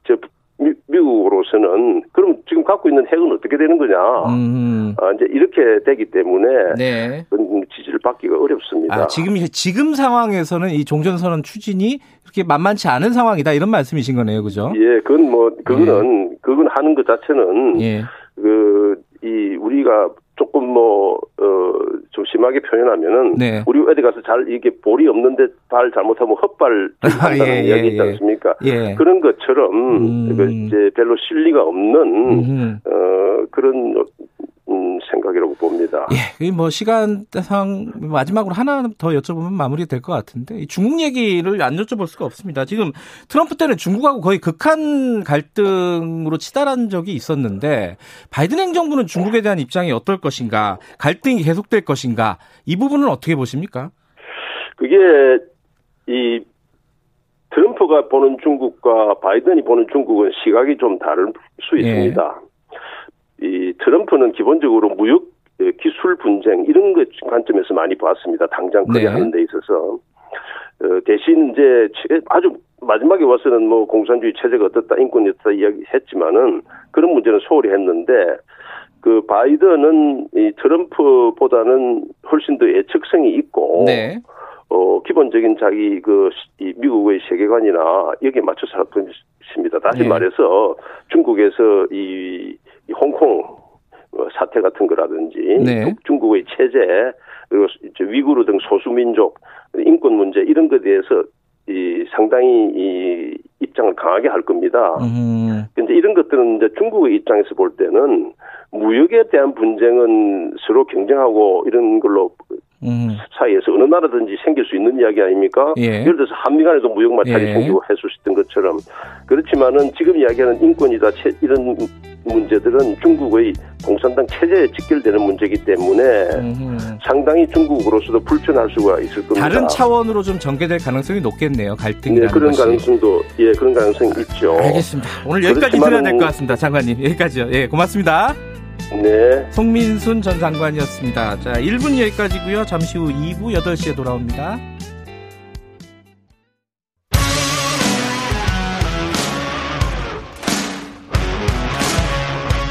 저 미국으로서는 있는 핵은 어떻게 되는 거냐. 음. 아, 이제 이렇게 되기 때문에 네. 지지를 받기가 어렵습니다. 아, 지금 지금 상황에서는 이 종전선언 추진이 그렇게 만만치 않은 상황이다 이런 말씀이신 거네요, 그죠? 예, 그건 뭐 그거는 예. 그건 하는 것 자체는 예. 그이 우리가 조금 뭐, 어, 좀 심하게 표현하면은. 네. 우리 어디 가서 잘, 이게 볼이 없는데 발 잘못하면 헛발 한다는 예, 이야기 예, 있지 예. 않습니까? 예. 그런 것처럼, 음. 이제 별로 실리가 없는, 어, 그런 음, 생각이라고 봅니다. 예, 뭐 시간상 마지막으로 하나 더 여쭤보면 마무리 될 것 같은데 중국 얘기를 안 여쭤볼 수가 없습니다. 지금 트럼프 때는 중국하고 거의 극한 갈등으로 치달한 적이 있었는데 바이든 행정부는 중국에 대한 입장이 어떨 것인가, 갈등이 계속될 것인가 이 부분은 어떻게 보십니까? 그게 이 트럼프가 보는 중국과 바이든이 보는 중국은 시각이 좀 다를 수 예. 있습니다. 예. 이 트럼프는 기본적으로 무역 예, 기술 분쟁 이런 것 관점에서 많이 봤습니다. 당장 거래하는 네. 데 있어서 어, 대신 이제 아주 마지막에 와서는 뭐 공산주의 체제가 어떻다 인권이 어떻다 이야기했지만은 그런 문제는 소홀히 했는데 그 바이든은 이 트럼프보다는 훨씬 더 예측성이 있고 네. 어 기본적인 자기 그이 미국의 세계관이나 여기에 맞춰 살았던 것입니다. 다시 네. 말해서 중국에서 이, 이 홍콩 뭐 사태 같은 거라든지 네. 중국의 체제 그리고 위구르 등 소수민족 인권 문제 이런 것에 대해서 이 상당히 이 입장을 강하게 할 겁니다. 음. 근데 이런 것들은 이제 중국의 입장에서 볼 때는 무역에 대한 분쟁은 서로 경쟁하고 이런 걸로 음. 사이에서 어느 나라든지 생길 수 있는 이야기 아닙니까? 예. 를 들어서 한미 간에도 무역 마찰이 예. 생기고 있던 것처럼 그렇지만은 지금 이야기하는 인권이다 이런 문제들은 중국의 공산당 체제에 직결되는 문제이기 때문에 음흠. 상당히 중국으로서도 불편할 수가 있을 겁니다. 다른 차원으로 좀 전개될 가능성이 높겠네요. 갈등이라는 네, 그런 것이. 가능성도 예 그런 가능성이 있죠. 알겠습니다. 오늘 여기까지 들어야 될 것 같습니다, 장관님. 여기까지요. 예, 고맙습니다. 네. 송민순 전 장관이었습니다. 자, 1분 여기까지고요. 잠시 후 2부 8시에 돌아옵니다.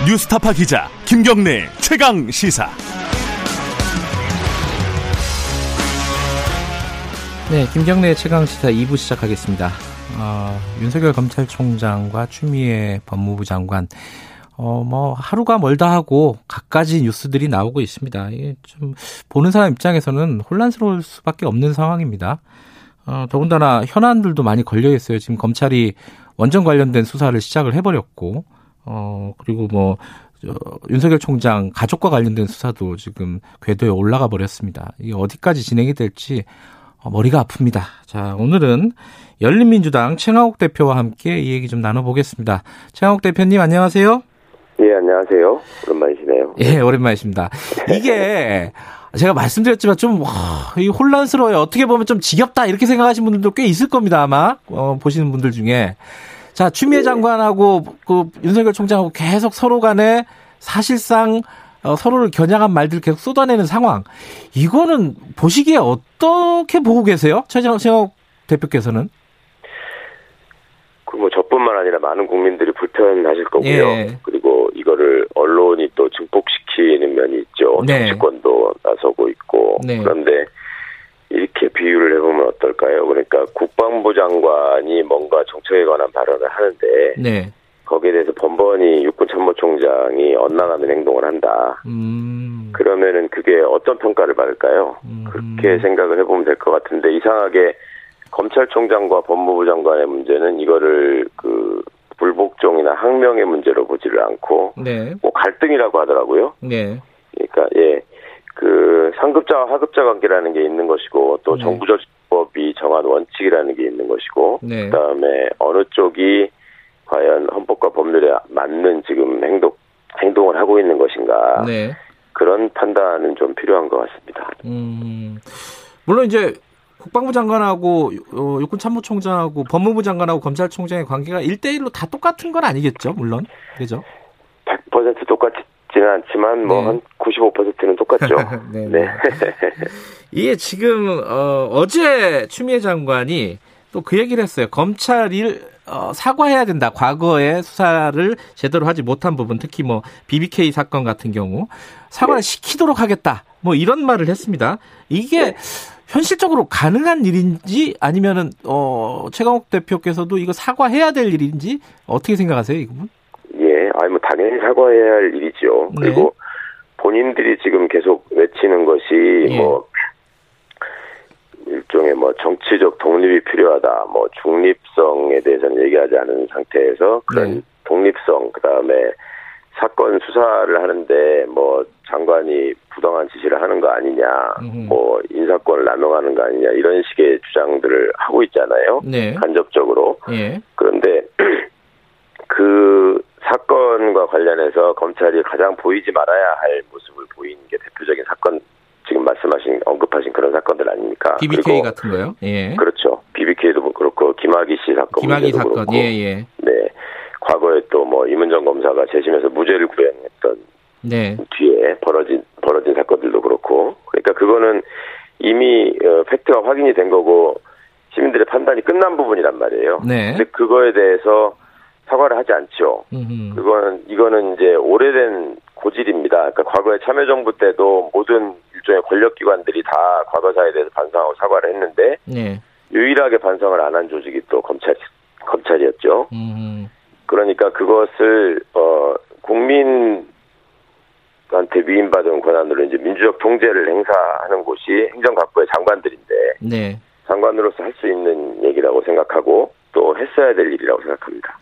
뉴스타파 기자 김경래 최강 시사. 네, 김경래 최강 시사 2부 시작하겠습니다. 어, 윤석열 검찰총장과 추미애 법무부 장관 어, 뭐, 하루가 멀다 하고 갖가지 뉴스들이 나오고 있습니다. 이게 좀, 보는 사람 입장에서는 혼란스러울 수밖에 없는 상황입니다. 어, 더군다나 현안들도 많이 걸려 있어요. 지금 검찰이 원전 관련된 수사를 시작을 해버렸고, 어, 그리고 뭐, 저, 윤석열 총장 가족과 관련된 수사도 지금 궤도에 올라가 버렸습니다. 이게 어디까지 진행이 될지 어, 머리가 아픕니다. 자, 오늘은 열린민주당 최강욱 대표와 함께 이 얘기 좀 나눠보겠습니다. 최강욱 대표님 안녕하세요. 예, 안녕하세요. 오랜만이시네요. 예, 오랜만이십니다. 이게 제가 말씀드렸지만 좀 와, 이 혼란스러워요. 어떻게 보면 좀 지겹다 이렇게 생각하시는 분들도 꽤 있을 겁니다. 아마 어, 보시는 분들 중에 자 추미애 네. 장관하고 그 윤석열 총장하고 계속 서로 간에 사실상 어, 서로를 겨냥한 말들 계속 쏟아내는 상황. 이거는 보시기에 어떻게 보고 계세요? 최재형 대표께서는? 그 뭐 저뿐만 아니라 많은 국민들이 불편하실 거고요. 예. 그리고 이거를 언론이 또 증폭시키는 면이 있죠. 네. 정치권도 나서고 있고 네. 그런데 이렇게 비유를 해보면 어떨까요? 그러니까 국방부 장관이 뭔가 정책에 관한 발언을 하는데 네. 거기에 대해서 번번이 육군 참모총장이 엇나가는 행동을 한다. 음. 그러면은 그게 어떤 평가를 받을까요? 음. 그렇게 생각을 해보면 될 것 같은데 이상하게 검찰총장과 법무부 장관의 문제는 이거를 그 불복종이나 항명의 문제로 보지를 않고 네. 뭐 갈등이라고 하더라고요. 네. 그러니까 예. 그 상급자와 하급자 관계라는 게 있는 것이고 또 네. 정부조직법이 정한 원칙이라는 게 있는 것이고 네. 그다음에 어느 쪽이 과연 헌법과 법률에 맞는 지금 행동 행동을 하고 있는 것인가. 네. 그런 판단은 좀 필요한 것 같습니다. 음, 물론 이제 국방부 장관하고 어, 육군 참모총장하고 법무부 장관하고 검찰총장의 관계가 1대1로 다 똑같은 건 아니겠죠, 물론. 그죠? 100% 똑같지는 않지만 뭐한 네. 95%는 똑같죠. 네. 네. 이게 지금 어, 어제 추미애 장관이 또 그 얘기를 했어요. 검찰이 어, 사과해야 된다. 과거에 수사를 제대로 하지 못한 부분, 특히 뭐 BBK 사건 같은 경우 사과를 네. 시키도록 하겠다. 뭐 이런 말을 했습니다. 이게 네. 현실적으로 가능한 일인지 아니면은 어 최강욱 대표께서도 이거 사과해야 될 일인지 어떻게 생각하세요, 이 부분? 예, 아니 뭐 당연히 사과해야 할 일이죠. 네. 그리고 본인들이 지금 계속 외치는 것이 예. 뭐 일종의 뭐 정치적 독립이 필요하다, 뭐 중립성에 대해서는 얘기하지 않은 상태에서 그런 네. 독립성, 그 다음에 사건 수사를 하는데 뭐 장관이 부당한 지시를 하는 거 아니냐. 뭐 인사권을 남용하는 거 아니냐 이런 식의 주장들을 하고 있잖아요. 네. 간접적으로. 예. 그런데 그 사건과 관련해서 검찰이 가장 보이지 말아야 할 모습을 보이는 게 대표적인 사건 지금 말씀하신 언급하신 그런 사건들 아닙니까? BBK 같은 거요? 예. 그렇죠. BBK도 뭐 그렇고 김학의 씨 사건 김학의 사건 예 예. 네. 과거에 또 뭐 이문정 검사가 재심에서 무죄를 구형했던 네. 뒤에 벌어진 벌어진 사건들도 그렇고 그러니까 그거는 이미 어, 팩트가 확인이 된 거고 시민들의 판단이 끝난 부분이란 말이에요. 네. 근데 그거에 대해서 사과를 하지 않죠. 음흠. 그거는 이거는 이제 오래된 고질입니다. 그러니까 과거에 참여정부 때도 모든 일종의 권력기관들이 다 과거사에 대해서 반성하고 사과를 했는데 네. 유일하게 반성을 안 한 조직이 또 검찰 검찰이었죠. 음. 그러니까 그것을 어 국민한테 위임받은 권한으로 이제 민주적 통제를 행사하는 곳이 행정각부의 장관들인데 네. 장관으로서 할 수 있는 얘기라고 생각하고 또 했어야 될 일이라고 생각합니다.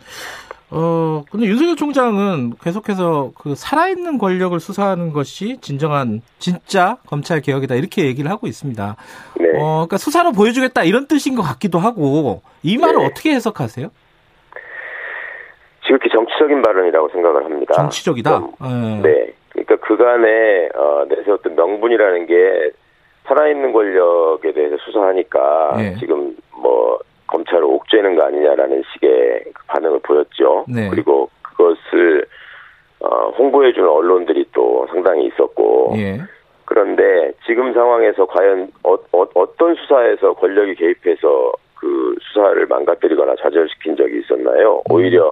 어, 근데 윤석열 총장은 계속해서 그 살아있는 권력을 수사하는 것이 진정한 진짜 검찰 개혁이다 이렇게 얘기를 하고 있습니다. 네. 어, 그러니까 수사로 보여주겠다 이런 뜻인 것 같기도 하고 이 말을 네. 어떻게 해석하세요? 지극히 정치적인 발언이라고 생각을 합니다. 정치적이다. 음, 네. 그러니까 그간에 어, 내세웠던 명분이라는 게 살아있는 권력에 대해서 수사하니까 네. 지금 뭐 검찰을 옥죄는 거 아니냐라는 식의 그 반응을 보였죠. 네. 그리고 그것을 어, 홍보해주는 언론들이 또 상당히 있었고. 예. 그런데 지금 상황에서 과연 어, 어, 떤 수사에서 권력이 개입해서 그 수사를 망가뜨리거나 좌절시킨 적이 있었나요? 음. 오히려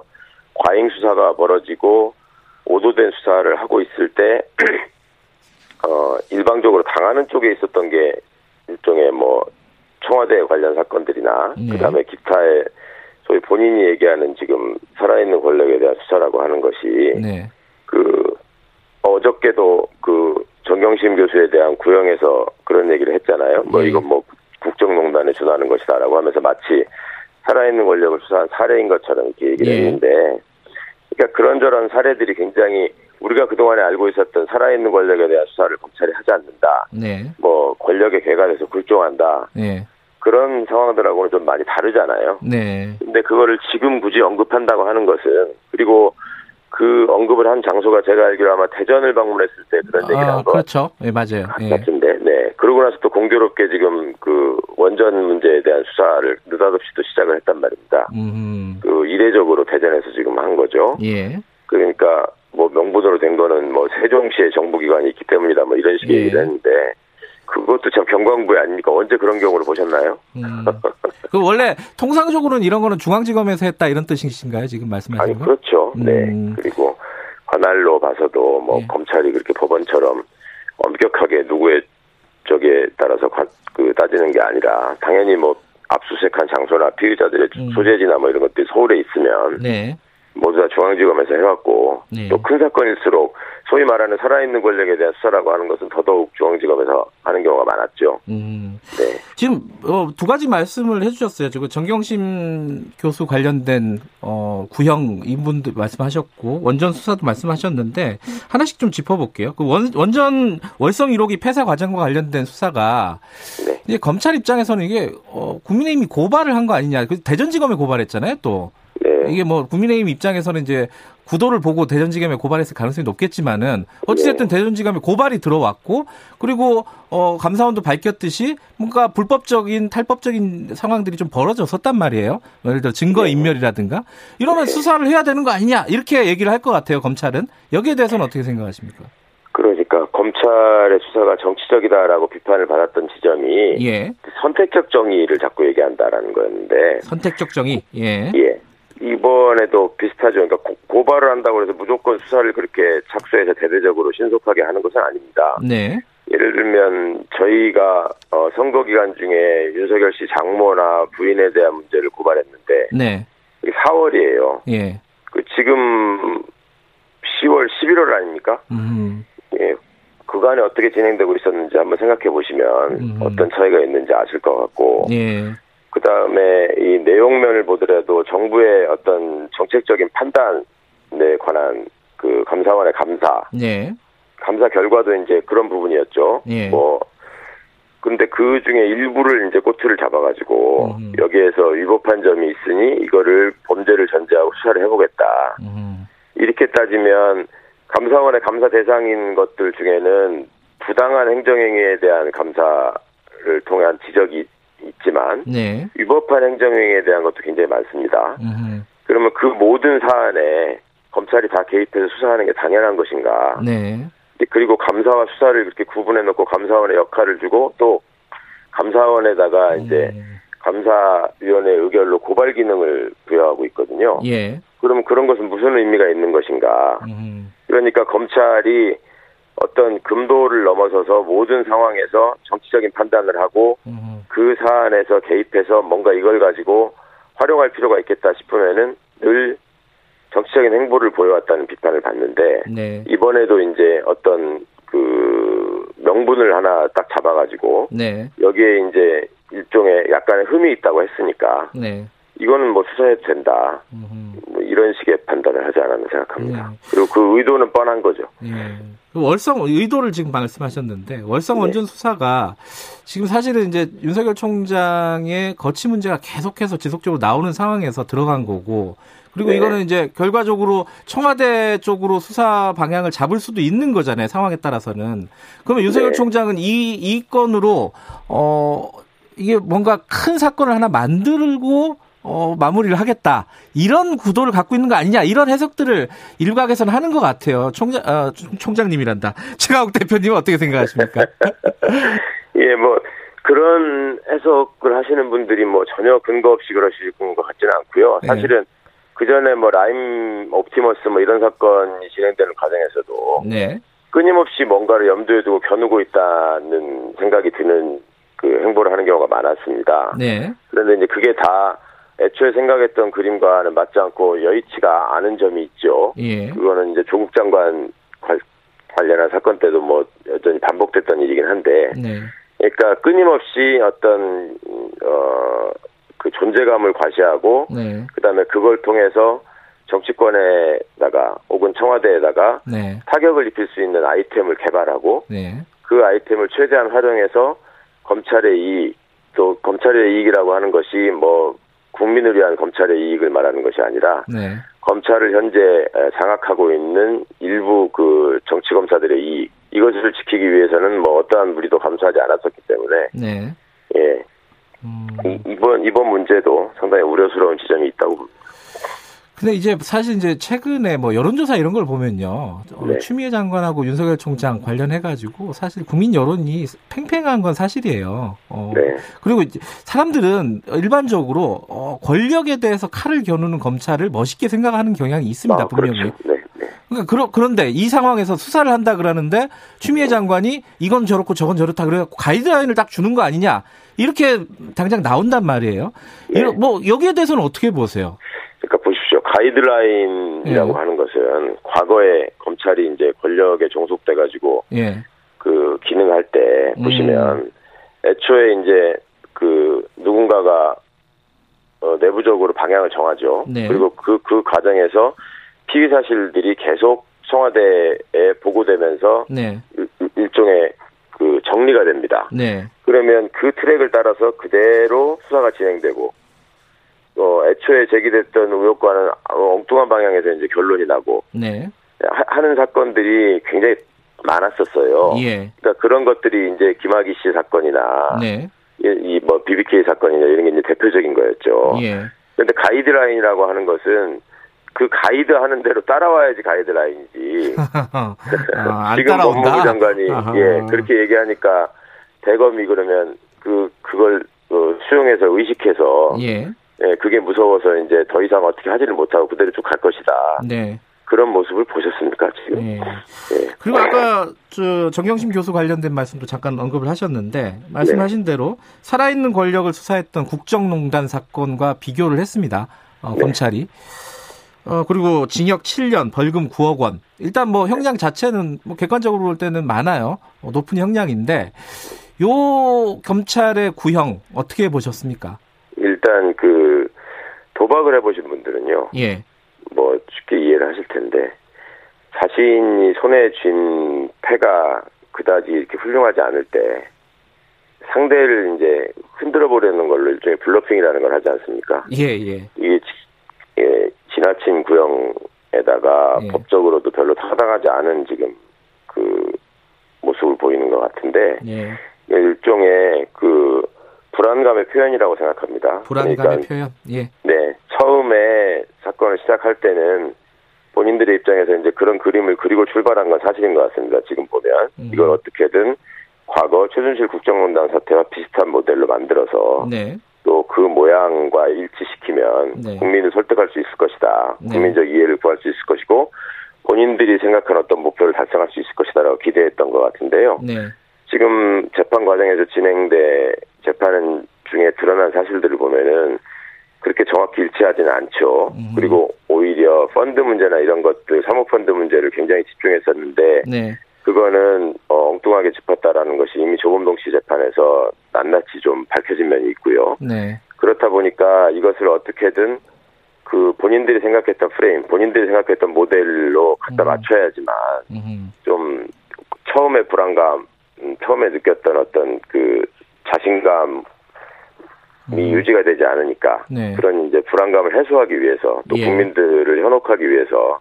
과잉 수사가 벌어지고 오도된 수사를 하고 있을 때 어, 일방적으로 당하는 쪽에 있었던 게 일종의 뭐 청와대 관련 사건들이나 네. 그다음에 기타의 소위 본인이 얘기하는 지금 살아있는 권력에 대한 수사라고 하는 것이 네. 그 어저께도 그 정경심 교수에 대한 구형에서 그런 얘기를 했잖아요. 뭐 네. 이건 뭐 국정농단에 준하는 것이다라고 하면서 마치 살아있는 권력을 수사한 사례인 것처럼 이렇게 얘기를 네. 했는데 그러니까 그런저런 사례들이 굉장히 우리가 그동안에 알고 있었던 살아있는 권력에 대한 수사를 검찰이 하지 않는다. 네. 뭐 권력의 개관에서 굴종한다. 네. 그런 상황들하고는 좀 많이 다르잖아요. 네. 근데 그거를 지금 굳이 언급한다고 하는 것은 그리고 그 언급을 한 장소가 제가 알기로 아마 대전을 방문했을 때 그런 아, 얘기를 한 거. 그렇죠. 네, 맞아요. 예. 같은데, 네. 그러고 나서 또 공교롭게 지금 그 원전 문제에 대한 수사를 느닷없이 또 시작을 했단 말입니다. 음. 그 이례적으로 대전에서 지금 한 거죠. 예. 그러니까 뭐 명분으로 된 거는 뭐 세종시의 정부기관이 있기 때문이다 뭐 이런 식의 예. 얘기를 했는데 그것도 참 경광부에 아닙니까? 언제 그런 경우를 보셨나요? 음. 그 원래 통상적으로는 이런 거는 중앙지검에서 했다 이런 뜻이신가요? 지금 말씀하시는 아니, 그렇죠. 네. 음. 그리고 관할로 봐서도 뭐 네. 검찰이 그렇게 법원처럼 엄격하게 누구의 적에 따라서 관, 그 따지는 게 아니라 당연히 뭐 압수수색한 장소나 피의자들의 음. 소재지나 뭐 이런 것들이 서울에 있으면 네. 모두 다 중앙지검에서 해왔고 네. 또큰 사건일수록 소위 말하는 살아있는 권력에 대한 수사라고 하는 것은 더더욱 중앙지검에서 하는 경우가 많았죠. 음. 네. 지금 어, 두 가지 말씀을 해주셨어요. 지금 정경심 교수 관련된 어, 구형 인분도 말씀하셨고 원전 수사도 말씀하셨는데 하나씩 좀 짚어볼게요. 그 원, 원전 월성 1호기 폐사 과정과 관련된 수사가 네. 이제 검찰 입장에서는 이게 어, 국민의힘이 고발을 한 거 아니냐. 그 대전지검에 고발했잖아요. 또. 네. 이게 뭐 국민의힘 입장에서는 이제 구도를 보고 대전지검에 고발했을 가능성이 높겠지만은 어찌됐든 네. 대전지검에 고발이 들어왔고 그리고 어 감사원도 밝혔듯이 뭔가 불법적인 탈법적인 상황들이 좀 벌어졌었단 말이에요. 예를 들어 증거 네. 인멸이라든가 이러면 네. 수사를 해야 되는 거 아니냐 이렇게 얘기를 할 것 같아요. 검찰은 여기에 대해서는 어떻게 생각하십니까? 그러니까 검찰의 수사가 정치적이다라고 비판을 받았던 지점이 예. 선택적 정의를 자꾸 얘기한다라는 거였는데 선택적 정의 예. 예. 이번에도 비슷하죠. 그러니까 고, 발을 한다고 해서 무조건 수사를 그렇게 착수해서 대대적으로 신속하게 하는 것은 아닙니다. 네. 예를 들면 저희가 어, 선거 기간 중에 윤석열 씨 장모나 부인에 대한 문제를 고발했는데 네. 4월이에요. 예. 그 지금 10월, 11월 아닙니까? 음. 예. 그간에 어떻게 진행되고 있었는지 한번 생각해 보시면 음. 어떤 차이가 있는지 아실 것 같고 예. 그 다음에 이 내용면을 보더라도 정부의 어떤 정책적인 판단에 관한 그 감사원의 감사. 네. 감사 결과도 이제 그런 부분이었죠. 네. 뭐, 근데 그 중에 일부를 이제 꼬투를 잡아가지고 음. 여기에서 위법한 점이 있으니 이거를 범죄를 전제하고 수사를 해보겠다. 음. 이렇게 따지면 감사원의 감사 대상인 것들 중에는 부당한 행정행위에 대한 감사를 통한 지적이 있지만 네. 위법한 행정행위에 대한 것도 굉장히 많습니다. 음흠. 그러면 그 모든 사안에 검찰이 다 개입해서 수사하는 게 당연한 것인가? 네. 그리고 감사와 수사를 그렇게 구분해 놓고 감사원의 역할을 주고 또 감사원에다가 음. 이제 감사위원회 의결로 고발 기능을 부여하고 있거든요. 예. 그러면 그런 것은 무슨 의미가 있는 것인가? 음. 그러니까 검찰이 어떤 금도를 넘어서서 모든 상황에서 정치적인 판단을 하고 음. 그 사안에서 개입해서 뭔가 이걸 가지고 활용할 필요가 있겠다 싶으면은 늘 정치적인 행보를 보여왔다는 비판을 받는데 네. 이번에도 이제 어떤 그 명분을 하나 딱 잡아가지고 네. 여기에 이제 일종의 약간의 흠이 있다고 했으니까 네. 이거는 뭐 수사해도 된다. 뭐 이런 식의 판단을 하지 않았나 생각합니다. 네. 그리고 그 의도는 뻔한 거죠. 네. 월성 의도를 지금 말씀하셨는데 월성 네. 원전 수사가 지금 사실은 이제 윤석열 총장의 거치 문제가 계속해서 지속적으로 나오는 상황에서 들어간 거고 그리고 네. 이거는 이제 결과적으로 청와대 쪽으로 수사 방향을 잡을 수도 있는 거잖아요. 상황에 따라서는. 그러면 윤석열 네. 총장은 이, 이 건으로, 어, 이게 뭔가 큰 사건을 하나 만들고 어, 마무리를 하겠다. 이런 구도를 갖고 있는 거 아니냐. 이런 해석들을 일각에서는 하는 것 같아요. 총장, 어, 총장님이란다. 최강욱 대표님은 어떻게 생각하십니까? 예, 뭐, 그런 해석을 하시는 분들이 뭐 전혀 근거 없이 그러실 것 같지는 않고요. 네. 사실은 네. 그 전에 뭐 라임 옵티머스 뭐 이런 사건이 진행되는 과정에서도 네. 끊임없이 뭔가를 염두에 두고 겨누고 있다는 생각이 드는 그 행보를 하는 경우가 많았습니다. 네. 그런데 이제 그게 다 애초에 생각했던 그림과는 맞지 않고 여의치가 않은 점이 있죠. 예. 그거는 이제 조국 장관 관련한 사건 때도 뭐 여전히 반복됐던 일이긴 한데, 네. 그러니까 끊임없이 어떤 어 그 존재감을 과시하고, 네. 그다음에 그걸 통해서 정치권에다가 혹은 청와대에다가 네. 타격을 입힐 수 있는 아이템을 개발하고, 네. 그 아이템을 최대한 활용해서 검찰의 이익, 또 검찰의 이익이라고 하는 것이 뭐 국민을 위한 검찰의 이익을 말하는 것이 아니라 네. 검찰을 현재 장악하고 있는 일부 그 정치 검사들의 이익 이것을 지키기 위해서는 뭐 어떠한 무리도 감수하지 않았었기 때문에 네. 예 음. 이번 이번 문제도 상당히 우려스러운 지점이 있다고 봅니다. 근데 이제 사실 이제 최근에 뭐 여론조사 이런 걸 보면요. 어, 네. 추미애 장관하고 윤석열 총장 관련해가지고 사실 국민 여론이 팽팽한 건 사실이에요. 어, 네. 그리고 사람들은 일반적으로 어, 권력에 대해서 칼을 겨누는 검찰을 멋있게 생각하는 경향이 있습니다. 아, 분명히. 그렇죠. 네. 네. 그러니까 그러, 그런데 이 상황에서 수사를 한다 그러는데 추미애 장관이 이건 저렇고 저건 저렇다 그래갖고 가이드라인을 딱 주는 거 아니냐 이렇게 당장 나온단 말이에요. 네. 뭐 여기에 대해서는 어떻게 보세요? 가이드라인이라고 예. 하는 것은 과거에 검찰이 이제 권력에 종속돼 가지고 예. 그 기능할 때 음. 보시면 애초에 이제 그 누군가가 어, 내부적으로 방향을 정하죠. 네. 그리고 그, 그 과정에서 피의 사실들이 계속 청와대에 보고되면서 네. 일, 종의 그 정리가 됩니다. 네. 그러면 그 트랙을 따라서 그대로 수사가 진행되고 어, 애초에 제기됐던 의혹과는 엉뚱한 방향에서 이제 결론이 나고 네. 하, 는 사건들이 굉장히 많았었어요. 예. 그러니까 그런 것들이 이제 김학의 씨 사건이나 네. 이뭐 BBK 사건이나 이런 게 이제 대표적인 거였죠. 예. 그런데 가이드라인이라고 하는 것은 그 가이드 하는 대로 따라와야지 가이드라인이지. 아, 지금 법무부 장관이 예 그렇게 얘기하니까 대검이 그러면 그 그걸 어, 수용해서 의식해서 예. 예 그게 무서워서 이제 더 이상 어떻게 하지를 못하고 그대로 쭉 갈 것이다. 네. 그런 모습을 보셨습니까 지금? 네. 네. 그리고 아까 저 정경심 교수 관련된 말씀도 잠깐 언급을 하셨는데 말씀하신 네. 대로 살아있는 권력을 수사했던 국정농단 사건과 비교를 했습니다. 어, 네. 검찰이. 어, 그리고 징역 7년, 벌금 9억 원. 일단 뭐 형량 자체는 뭐 객관적으로 볼 때는 많아요. 어, 높은 형량인데 요 검찰의 구형 어떻게 보셨습니까? 일단 그 도박을 해보신 분들은요. 예. 뭐 쉽게 이해를 하실 텐데 자신이 손에 쥔 패가 그다지 이렇게 훌륭하지 않을 때 상대를 이제 흔들어 보려는 걸로 일종의 블러핑이라는 걸 하지 않습니까? 예, 예. 이게 예, 지나친 구형에다가 예. 법적으로도 별로 타당하지 않은 지금 그 모습을 보이는 것 같은데 예. 일종의 그 불안감의 표현이라고 생각합니다. 불안감의 그러니까 표현. 예. 네, 처음에 사건을 시작할 때는 본인들의 입장에서 이제 그런 그림을 그리고 출발한 건 사실인 것 같습니다. 지금 보면 음. 이걸 어떻게든 과거 최순실 국정농단 사태와 비슷한 모델로 만들어서 네. 또그 모양과 일치시키면 네. 국민을 설득할 수 있을 것이다. 네. 국민적 이해를 구할 수 있을 것이고 본인들이 생각한 어떤 목표를 달성할 수 있을 것이다라고 기대했던 것 같은데요. 네. 지금 재판 과정에서 진행돼 재판 중에 드러난 사실들을 보면은 그렇게 정확히 일치하지는 않죠. 음. 그리고 오히려 펀드 문제나 이런 것들, 사모펀드 문제를 굉장히 집중했었는데, 네. 그거는 어, 엉뚱하게 짚었다라는 것이 이미 조범동 씨 재판에서 낱낱이 좀 밝혀진 면이 있고요. 네. 그렇다 보니까 이것을 어떻게든 그 본인들이 생각했던 프레임, 본인들이 생각했던 모델로 갖다 음. 맞춰야지만 음. 좀 처음에 불안감, 음, 처음에 느꼈던 어떤 그 자신감 이 음. 유지가 되지 않으니까 네. 그런 이제 불안감을 해소하기 위해서 또 예. 국민들을 현혹하기 위해서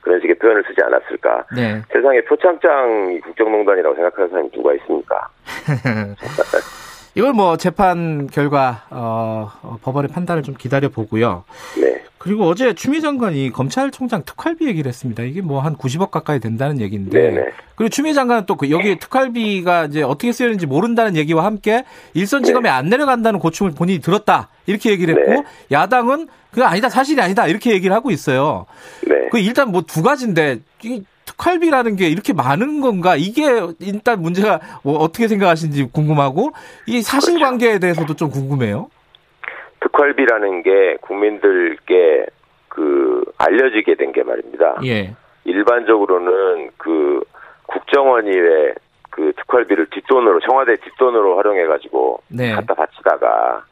그런 식의 표현을 쓰지 않았을까. 네. 세상에 표창장이 국정농단이라고 생각하는 사람이 누가 있습니까? 이걸 뭐 재판 결과 어, 어, 법원의 판단을 좀 기다려 보고요. 네. 그리고 어제 추미애 장관이 검찰총장 특활비 얘기를 했습니다. 이게 뭐 한 90억 가까이 된다는 얘기인데. 네네. 그리고 추미애 장관은 또 그 여기 특활비가 이제 어떻게 쓰였는지 모른다는 얘기와 함께 일선 지검에 네. 안 내려간다는 고충을 본인이 들었다. 이렇게 얘기를 했고 네. 야당은 그게 아니다 사실이 아니다 이렇게 얘기를 하고 있어요. 네. 그 일단 뭐 두 가지인데 이 특활비라는 게 이렇게 많은 건가? 이게 일단 문제가 뭐 어떻게 생각하시는지 궁금하고 이 사실관계에. 대해서도 좀 궁금해요. 특활비라는 게 국민들께 그 알려지게 된 게 말입니다. 예. 일반적으로는 그 국정원이 왜그 특활비를 뒷돈으로 청와대 뒷돈으로 활용해 가지고 네. 갖다 바치다가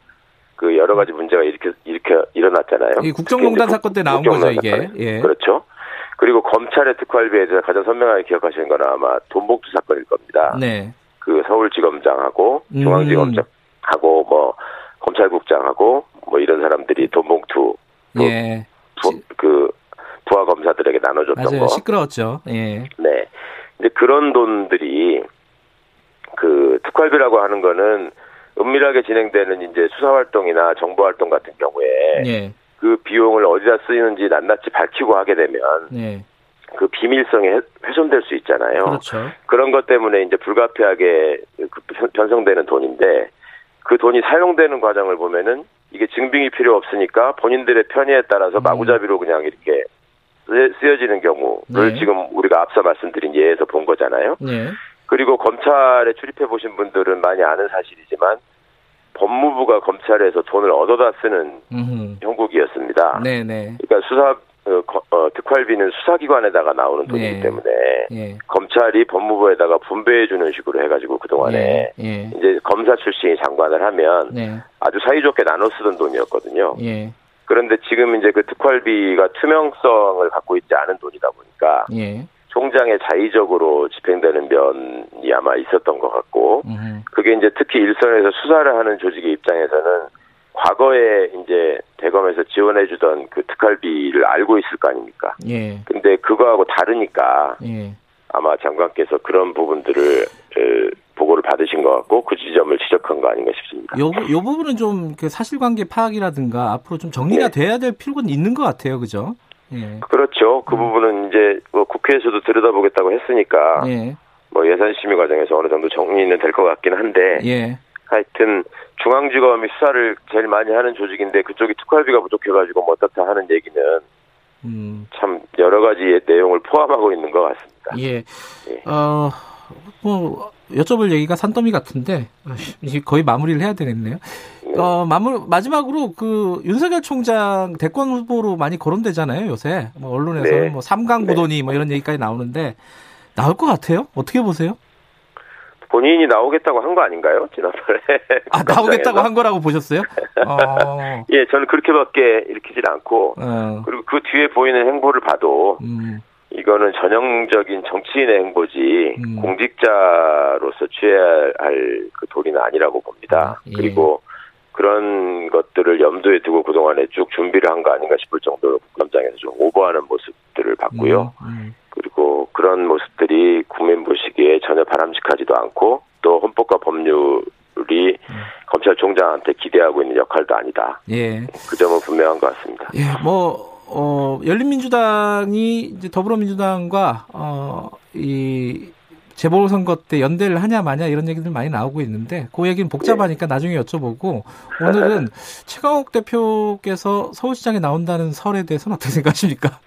그 여러 가지 문제가 이렇게 이렇게 일어났잖아요. 이 국정농단 사건 때 나온 거죠 이게. 예. 그렇죠. 그리고 검찰의 특활비에 대해서 가장 선명하게 기억하시는 건 아마 돈봉투 사건일 겁니다. 네. 그 서울지검장하고 음. 중앙지검장하고 뭐 검찰국장하고 뭐 이런 사람들이 돈봉투 예. 부, 그 부하 검사들에게 나눠줬던 맞아요. 거 시끄러웠죠. 예. 네. 이제 그런 돈들이 그 특활비라고 하는 거는 은밀하게 진행되는 이제 수사 활동이나 정보 활동 같은 경우에 예. 그 비용을 어디다 쓰이는지 낱낱이 밝히고 하게 되면 예. 그 비밀성이 훼손될 수 있잖아요. 그렇죠. 그런 것 때문에 이제 불가피하게 그 편성되는 돈인데 그 돈이 사용되는 과정을 보면은 이게 증빙이 필요 없으니까 본인들의 편의에 따라서 음. 마구잡이로 그냥 이렇게 쓰여지는 경우를 네. 지금 우리가 앞서 말씀드린 예에서 본 거잖아요. 네. 그리고 검찰에 출입해 보신 분들은 많이 아는 사실이지만 법무부가 검찰에서 돈을 얻어다 쓰는 음흠. 형국이었습니다. 네네. 네. 그러니까 수사 어, 어, 특활비는 수사기관에다가 나오는 돈이기 네. 때문에 예. 검찰이 법무부에다가 분배해주는 식으로 해가지고 그 동안에 예. 예. 이제 검사 출신이 장관을 하면 네. 아주 사이좋게 나눠 쓰던 돈이었거든요. 예. 그런데 지금 이제 그 특활비가 투명성을 갖고 있지 않은 돈이다 보니까 예. 총장의 자의적으로 집행되는 면이 아마 있었던 것 같고 그게 이제 특히 일선에서 수사를 하는 조직의 입장에서는 과거에 이제 대검에서 지원해주던 그 특활비를 알고 있을 거 아닙니까? 예. 근데 그거하고 다르니까 예. 아마 장관께서 그런 부분들을 보고를 받으신 것 같고 그 지점을 지적한 거 아닌가 싶습니다. 요, 요 부분은 좀 그 사실관계 파악이라든가 앞으로 좀 정리가 네. 돼야 될 필요가 있는 것 같아요, 그죠? 예. 그렇죠. 그 음. 부분은 이제 뭐 국회에서도 들여다보겠다고 했으니까 예. 뭐 예산 심의 과정에서 어느 정도 정리는 될 것 같긴 한데 예. 하여튼 중앙지검이 수사를 제일 많이 하는 조직인데 그쪽이 특활비가 부족해가지고 뭐 어떻다 하는 얘기는 음. 참 여러 가지 내용을 포함하고 있는 것 같습니다. 예. 예. 어, 뭐 여쭤볼 얘기가 산더미 같은데 거의 마무리를 해야 되겠네요. 네. 어, 마무 마지막으로 그 윤석열 총장 대권 후보로 많이 거론되잖아요 요새 뭐 언론에서는 네. 뭐 삼강 부도니 네. 뭐 이런 얘기까지 나오는데 나올 것 같아요? 어떻게 보세요? 본인이 나오겠다고 한 거 아닌가요? 지난번에. 아, 나오겠다고 한 거라고 보셨어요? 어. 예, 저는 그렇게밖에 일으키질 않고, 어. 그리고 그 뒤에 보이는 행보를 봐도, 음. 이거는 전형적인 정치인의 행보지, 음. 공직자로서 취해야 할 그 도리는 아니라고 봅니다. 아, 예. 그리고 그런 것들을 염두에 두고 그동안에 쭉 준비를 한 거 아닌가 싶을 정도로 국감장에서 좀 오버하는 모습들을 봤고요. 음, 음. 그리고 그런 모습들이 국민 보시기에 전혀 바람직하지도 않고 또 헌법과 법률이 음. 검찰총장한테 기대하고 있는 역할도 아니다. 예. 그 점은 분명한 것 같습니다. 예, 뭐, 어, 열린민주당이 이제 더불어민주당과, 어, 이, 재보궐선거 때 연대를 하냐 마냐 이런 얘기들 많이 나오고 있는데 그 얘기는 복잡하니까 네. 나중에 여쭤보고 오늘은 최강욱 대표께서 서울시장에 나온다는 설에 대해서는 어떻게 생각하십니까?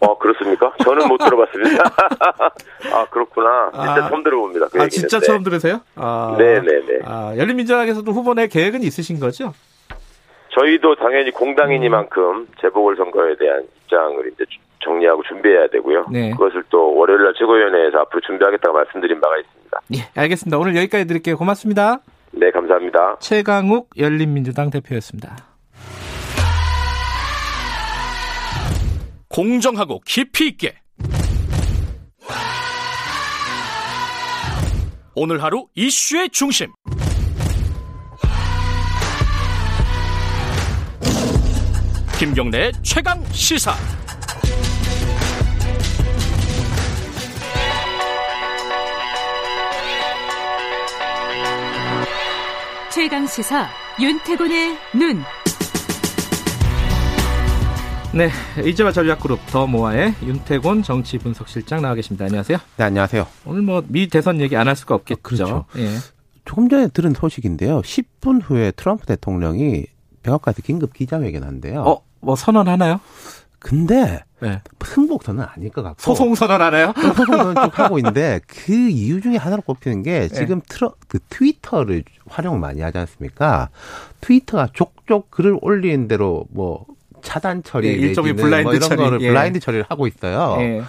어 그렇습니까? 저는 못 들어봤습니다. 아 그렇구나. 진짜 아, 처음 들어봅니다. 그 아 진짜 처음 들으세요? 아, 네네네. 아, 열린민주당에서도 후보 내 계획은 있으신 거죠? 저희도 당연히 공당이니만큼 재보궐 선거에 대한 입장을 이제 정리하고 준비해야 되고요. 네. 그것을 또 월요일 날 최고위원회에서 앞으로 준비하겠다고 말씀드린 바가 있습니다. 예, 알겠습니다. 오늘 여기까지 드릴게요. 고맙습니다. 네, 감사합니다. 최강욱 열린민주당 대표였습니다. 공정하고 깊이 있게 오늘 하루 이슈의 중심 김경래 최강 시사 최강 시사 윤태곤의 눈. 네, 이제와 전략그룹 더 모아의 윤태곤 정치 분석실장 나와 계십니다. 안녕하세요. 네, 안녕하세요. 오늘 뭐 미 대선 얘기 안 할 수가 없겠죠. 어, 그렇죠. 예. 조금 전에 들은 소식인데요. 10분 후에 트럼프 대통령이 백악관에서 긴급 기자회견한대요. 어, 뭐 선언하나요? 근데 네. 승복 선언은 아닐 것 같고 소송 선언 하나요? 소송 선언 쭉 하고 있는데 그 이유 중에 하나로 꼽히는 게 네. 지금 네. 트러 그 트위터를 활용 많이 하지 않습니까? 트위터가 족족 글을 올리는 대로 뭐 차단 처리 네, 일종의 블라인드 뭐 이런 처리. 거를 예. 블라인드 처리를 하고 있어요. 예.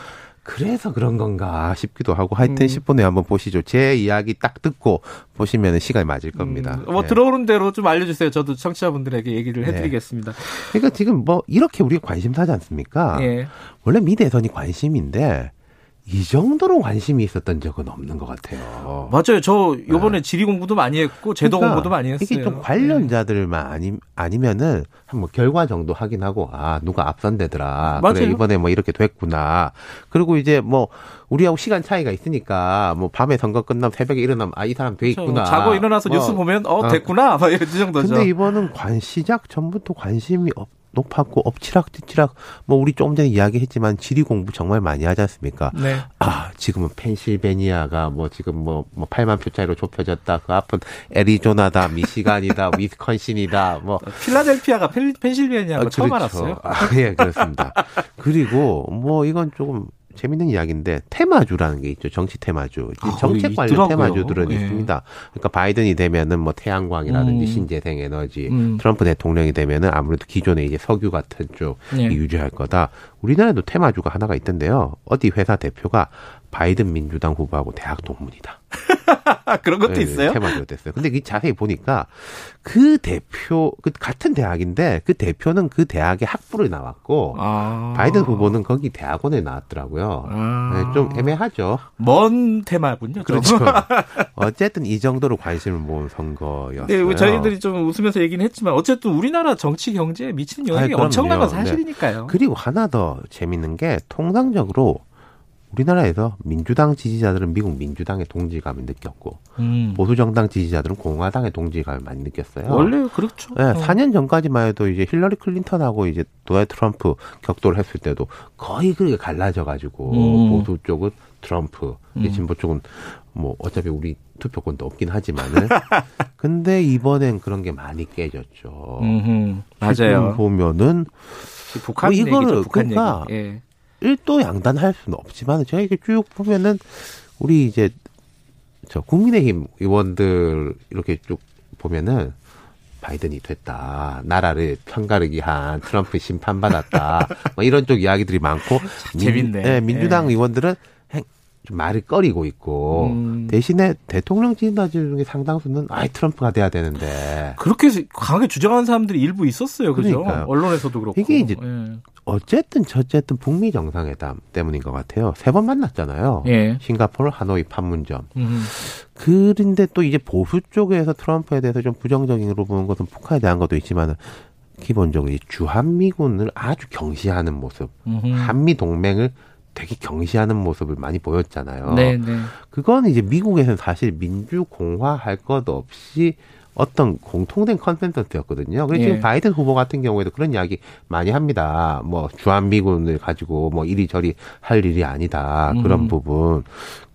그래서 그런 건가 싶기도 하고 하여튼 음. 10분에 한번 보시죠. 제 이야기 딱 듣고 보시면 시간이 맞을 겁니다. 음. 뭐 네. 들어오는 대로 좀 알려주세요. 저도 청취자분들에게 얘기를 네. 해드리겠습니다. 네. 그러니까 지금 뭐 이렇게 우리가 관심 사지 않습니까? 예. 원래 미 대선이 관심인데 이 정도로 관심이 있었던 적은 없는 것 같아요. 맞아요. 저 요번에 네. 지리 공부도 많이 했고 제도 그러니까 공부도 많이 했어요. 이게 좀 관련자들만 아니 아니면은 한뭐 결과 정도 확인하고 아 누가 앞선대더라. 맞아요. 그래 이번에 뭐 이렇게 됐구나. 그리고 이제 뭐 우리하고 시간 차이가 있으니까 뭐 밤에 선거 끝나면 새벽에 일어나면 아 이 사람 돼 있구나. 자고 일어나서 뭐. 뉴스 보면 어 됐구나. 어. 이런 정도죠. 근데 이번은 관 시작 전부터 관심이 없. 높았고 엎치락뒤치락 뭐 우리 조금 전에 이야기했지만 지리 공부 정말 많이 하지 않습니까? 네. 아 지금은 펜실베니아가 뭐 지금 뭐, 뭐 8만 표 차이로 좁혀졌다. 그 앞은 애리조나다, 미시간이다, 위스컨신이다. 뭐 필라델피아가 펜, 펜실베니아가 아, 처음 그렇죠. 알았어요. 아, 예 그렇습니다. 그리고 뭐 이건 조금 재밌는 이야기인데 테마주라는 게 있죠. 정치 테마주. 아, 정책 관련 있더라고요. 테마주들은 네. 있습니다. 그러니까 바이든이 되면은 뭐 태양광이라든지 음. 신재생 에너지, 음. 트럼프 대통령이 되면은 아무래도 기존의 이제 석유 같은 쪽 네. 유지할 거다. 우리나라에도 테마주가 하나가 있던데요. 어디 회사 대표가 바이든 민주당 후보하고 대학 동문이다. 그런 것도 네, 있어요? 테마주가 됐어요. 근데 이 자세히 보니까 그 대표 그 같은 대학인데 그 대표는 그 대학의 학부를 나왔고 아. 바이든 후보는 거기 대학원에 나왔더라고요. 아. 네, 좀 애매하죠. 먼 테마군요. 그렇죠. 어쨌든 이 정도로 관심을 모은 선거였어요. 네, 저희들이 좀 웃으면서 얘기는 했지만 어쨌든 우리나라 정치 경제에 미치는 영향이 엄청난 건 네. 사실이니까요. 네. 그리고 하나 더 재밌는 게 통상적으로 우리나라에서 민주당 지지자들은 미국 민주당의 동질감을 느꼈고 음. 보수 정당 지지자들은 공화당의 동질감을 많이 느꼈어요. 원래 그렇죠. 네, 어. 4년 전까지만 해도 이제 힐러리 클린턴하고 이제 도널드 트럼프 격돌을 했을 때도 거의 그렇게 갈라져 가지고 음. 보수 쪽은 트럼프, 음. 진보 쪽은 뭐 어차피 우리 투표권도 없긴 하지만은 근데 이번엔 그런 게 많이 깨졌죠. 음흠. 맞아요. 보면은 북한 뭐 이거를 얘기죠, 북한 그러니까 얘기. 예. 일도 양단할 수는 없지만 제가 이렇게 쭉 보면은 우리 이제 저 국민의힘 의원들 이렇게 쭉 보면은 바이든이 됐다. 나라를 편가르기 한 트럼프 심판받았다. 뭐 이런 쪽 이야기들이 많고. 재밌네. 민, 네, 민주당 네. 의원들은 좀 말을 꺼리고 있고 음. 대신에 대통령 지지자들 중에 상당수는 아이 트럼프가 돼야 되는데 그렇게 강하게 주장하는 사람들이 일부 있었어요, 그죠? 그러니까요. 언론에서도 그렇고 이게 이제 예. 어쨌든 저쨌든 북미 정상회담 때문인 것 같아요. 세 번 만났잖아요. 예. 싱가포르, 하노이, 판문점. 음. 그런데 또 이제 보수 쪽에서 트럼프에 대해서 좀 부정적인으로 보는 것은 북한에 대한 것도 있지만은 기본적으로 주한미군을 아주 경시하는 모습, 음흠. 한미 동맹을 되게 경시하는 모습을 많이 보였잖아요. 네, 네. 그건 이제 미국에서는 사실 민주공화 할 것 없이 어떤 공통된 컨센서스였거든요. 그래서 예. 지금 바이든 후보 같은 경우에도 그런 이야기 많이 합니다. 뭐 주한미군을 가지고 뭐 이리저리 할 일이 아니다. 그런 음. 부분.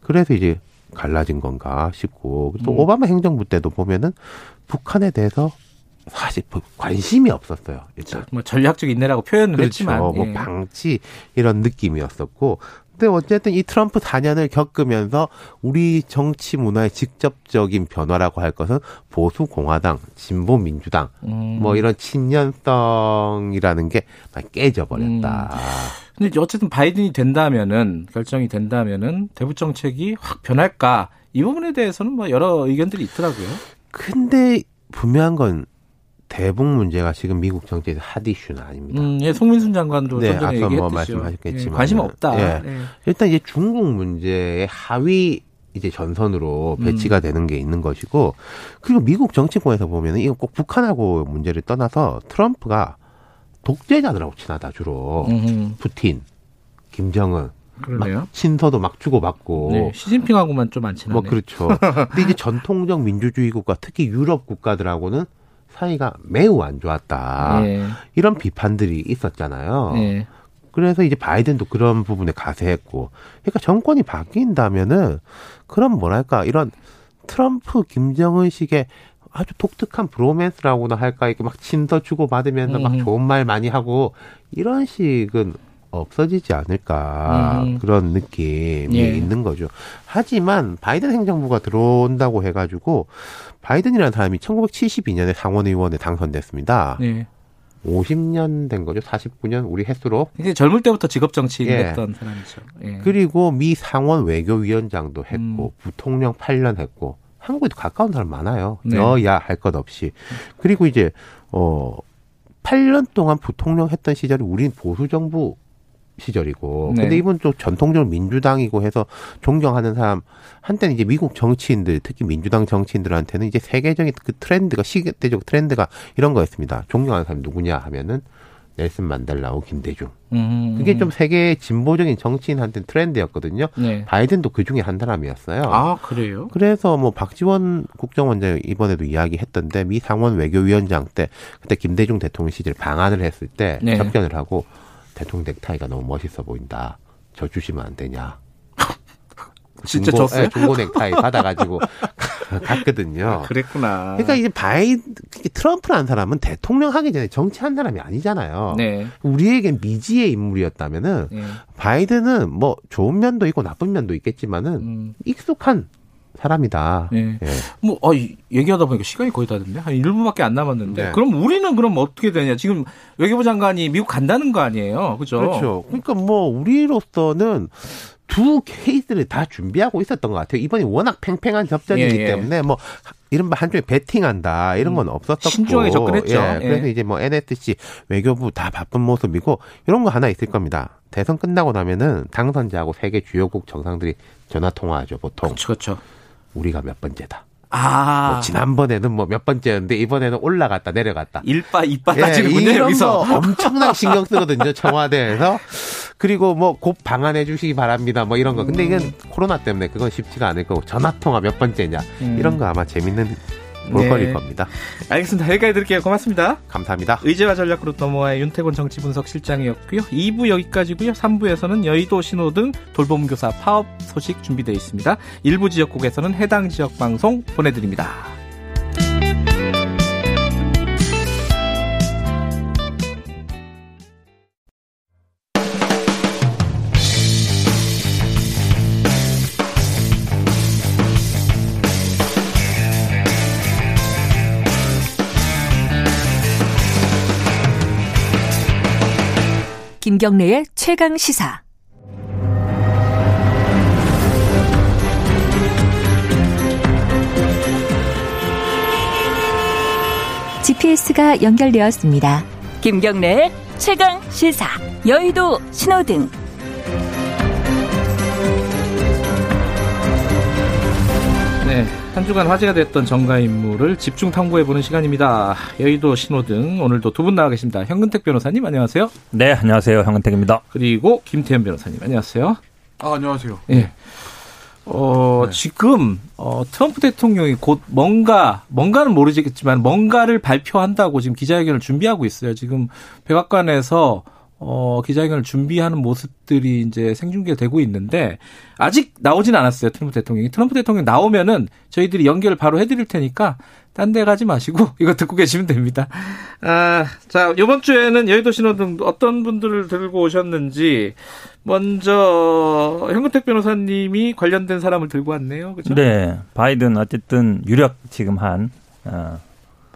그래서 이제 갈라진 건가 싶고 또 음. 오바마 행정부 때도 보면은 북한에 대해서 사실 뭐 관심이 없었어요. 일단 뭐 전략적 인내라고 표현을 그렇죠. 했지만 뭐 예. 방치 이런 느낌이었었고 근데 어쨌든 이 트럼프 4년을 겪으면서 우리 정치 문화의 직접적인 변화라고 할 것은 보수 공화당, 진보 민주당 음. 뭐 이런 친년성이라는 게 깨져 버렸다. 음. 근데 어쨌든 바이든이 된다면은 결정이 된다면은 대북 정책이 확 변할까 이 부분에 대해서는 뭐 여러 의견들이 있더라고요. 근데 분명한 건 대북 문제가 지금 미국 정치에서 핫 이슈는 아닙니다. 음, 예, 송민순 장관도 네, 앞서 뭐 말씀하셨겠지만 예, 관심 없다. 예. 네. 일단 이제 중국 문제의 하위 이제 전선으로 음. 배치가 음. 되는 게 있는 것이고 그리고 미국 정치권에서 보면은 이건 꼭 북한하고 문제를 떠나서 트럼프가 독재자들하고 친하다 주로 음흠. 푸틴, 김정은 그러네요. 막 친서도 막 주고받고. 네, 시진핑하고만 좀 안 친하네. 뭐 그렇죠. 근데 이제 전통적 민주주의 국가, 특히 유럽 국가들하고는 사이가 매우 안 좋았다. 네. 이런 비판들이 있었잖아요. 네. 그래서 이제 바이든도 그런 부분에 가세했고, 그러니까 정권이 바뀐다면은 그런 뭐랄까 이런 트럼프 김정은식의 아주 독특한 브로맨스라고나 할까 이렇게 막 친서 주고 받으면서 막 음. 좋은 말 많이 하고 이런 식은 없어지지 않을까 음. 그런 느낌이 예. 있는 거죠. 하지만 바이든 행정부가 들어온다고 해가지고 바이든이라는 사람이 1972년에 상원의원에 당선됐습니다. 예. 50년 된 거죠. 49년 우리 횟수로. 이제 젊을 때부터 직업 정치인 예. 했던 사람이죠. 예. 그리고 미 상원 외교위원장도 했고 음. 부통령 8년 했고 한국에도 가까운 사람 많아요. 네. 여야 할 것 없이. 그리고 이제 어 8년 동안 부통령 했던 시절에 우린 보수 정부 시절이고. 네. 근데 이분 또 전통적으로 민주당이고 해서 존경하는 사람 한때는 이제 미국 정치인들 특히 민주당 정치인들한테는 이제 세계적인 그 트렌드가 시대적 트렌드가 이런 거였습니다. 존경하는 사람 누구냐 하면은 넬슨 만델라고 김대중. 음. 그게 좀 세계 진보적인 정치인한테는 트렌드였거든요. 네. 바이든도 그 중에 한 사람이었어요. 아, 그래요? 그래서 뭐 박지원 국정원장 이번에도 이야기했던데 미 상원 외교위원장 때 그때 김대중 대통령 시절 방한을 했을 때 네. 접견을 하고 대통령 넥타이가 너무 멋있어 보인다. 저 주시면 안 되냐. 진짜 중고, 줬어요? 네, 중고 넥타이 받아가지고 갔거든요. 아, 그랬구나. 그러니까 이제 바이 트럼프라는 사람은 대통령 하기 전에 정치한 사람이 아니잖아요. 네. 우리에겐 미지의 인물이었다면은 네. 바이든은 뭐 좋은 면도 있고 나쁜 면도 있겠지만은 음. 익숙한 사람이다. 예. 예. 뭐, 어, 얘기하다 보니까 시간이 거의 다 됐네. 한 1분밖에 안 남았는데. 네. 그럼 우리는 그럼 어떻게 되냐. 지금 외교부 장관이 미국 간다는 거 아니에요. 그죠? 그렇죠. 그러니까 뭐, 우리로서는 두 케이스를 다 준비하고 있었던 것 같아요. 이번이 워낙 팽팽한 접전이기 예, 예. 때문에 뭐 이른바 한쪽에 베팅한다 이런 건 음, 없었었고 신중하게 접근했죠. 예, 그래서 예. 이제 뭐 NSC 외교부 다 바쁜 모습이고 이런 거 하나 있을 겁니다. 대선 끝나고 나면은 당선자하고 세계 주요국 정상들이 전화 통화하죠 보통. 그렇죠. 우리가 몇 번째다. 아. 뭐 지난번에는 뭐 몇 번째였는데 이번에는 올라갔다 내려갔다. 일바 이바 따지는군요 예, 여기서. 엄청나게 신경 쓰거든요 청와대에서. 그리고 뭐 곧 방한해 주시기 바랍니다. 뭐 이런 거. 근데 이건 음. 코로나 때문에 그건 쉽지가 않을 거고 전화 통화 몇 번째냐 음. 이런 거 아마 재밌는 볼거리일 네. 겁니다. 알겠습니다. 여기까지 드릴게요. 고맙습니다. 감사합니다. 의제와 전략그룹 넘어와의 윤태곤 정치분석실장이었고요. 2부 여기까지고요. 3부에서는 여의도 신호등 돌봄교사 파업 소식 준비되어 있습니다. 일부 지역국에서는 해당 지역 방송 보내드립니다. 김경래의 최강 시사. GPS가 연결되었습니다. 김경래의 최강 시사. 여의도 신호등. 한 주간 화제가 됐던 정가 인물을 집중 탐구해보는 시간입니다. 여의도 신호등 오늘도 두 분 나와 계십니다. 현근택 변호사님 안녕하세요. 네, 안녕하세요. 현근택입니다. 그리고 김태현 변호사님 안녕하세요. 아, 안녕하세요. 예. 어, 네. 지금, 어, 트럼프 대통령이 곧 뭔가, 뭔가는 모르겠지만 뭔가를 발표한다고 지금 기자회견을 준비하고 있어요. 지금 백악관에서 어, 기자회견을 준비하는 모습들이 이제 생중계되고 있는데 아직 나오진 않았어요. 트럼프 대통령이. 트럼프 대통령 나오면은 저희들이 연결을 바로 해드릴 테니까 딴 데 가지 마시고 이거 듣고 계시면 됩니다. 아, 자, 이번 주에는 여의도 신호등 어떤 분들을 들고 오셨는지 먼저 현근택 변호사님이 관련된 사람을 들고 왔네요. 그죠? 네. 바이든 어쨌든 유력 지금 한 어.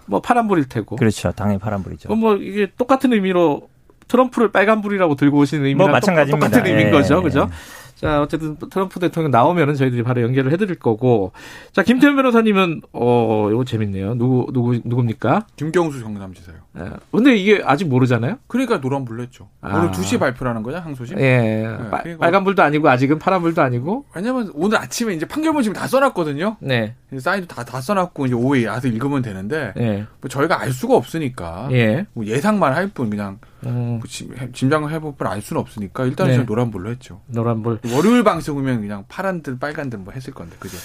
뭐 파란불일 테고. 그렇죠. 당연히 파란불이죠. 뭐 이게 똑같은 의미로 트럼프를 빨간불이라고 들고 오시는 의미랑 뭐 마찬가지입니다. 똑같은 의미인 예. 거죠. 그죠? 자, 어쨌든 트럼프 대통령 나오면은 저희들이 바로 연결을 해드릴 거고. 자, 김태현 변호사님은, 어, 이거 재밌네요. 누구, 누구, 누굽니까? 김경수 경남지사요. 예. 근데 이게 아직 모르잖아요? 그러니까 노란불 냈죠. 아. 오늘 2시에 발표라는 거냐, 항소심? 예. 네, 네. 빨간불도 아니고, 아직은 파란불도 아니고. 왜냐면 오늘 아침에 이제 판결문 지금 다 써놨거든요. 네. 사인도 다, 다 써놨고, 이제 오후에 와서 읽으면 되는데. 예. 뭐 저희가 알 수가 없으니까. 예. 뭐 예상만 할 뿐, 그냥. 음. 뭐 짐작을 해볼 뿐알 수는 없으니까 일단 네. 저는 노란불로 했죠. 노란불. 월요일 방송이면 그냥 파란들 빨간들 뭐 했을 건데 그죠?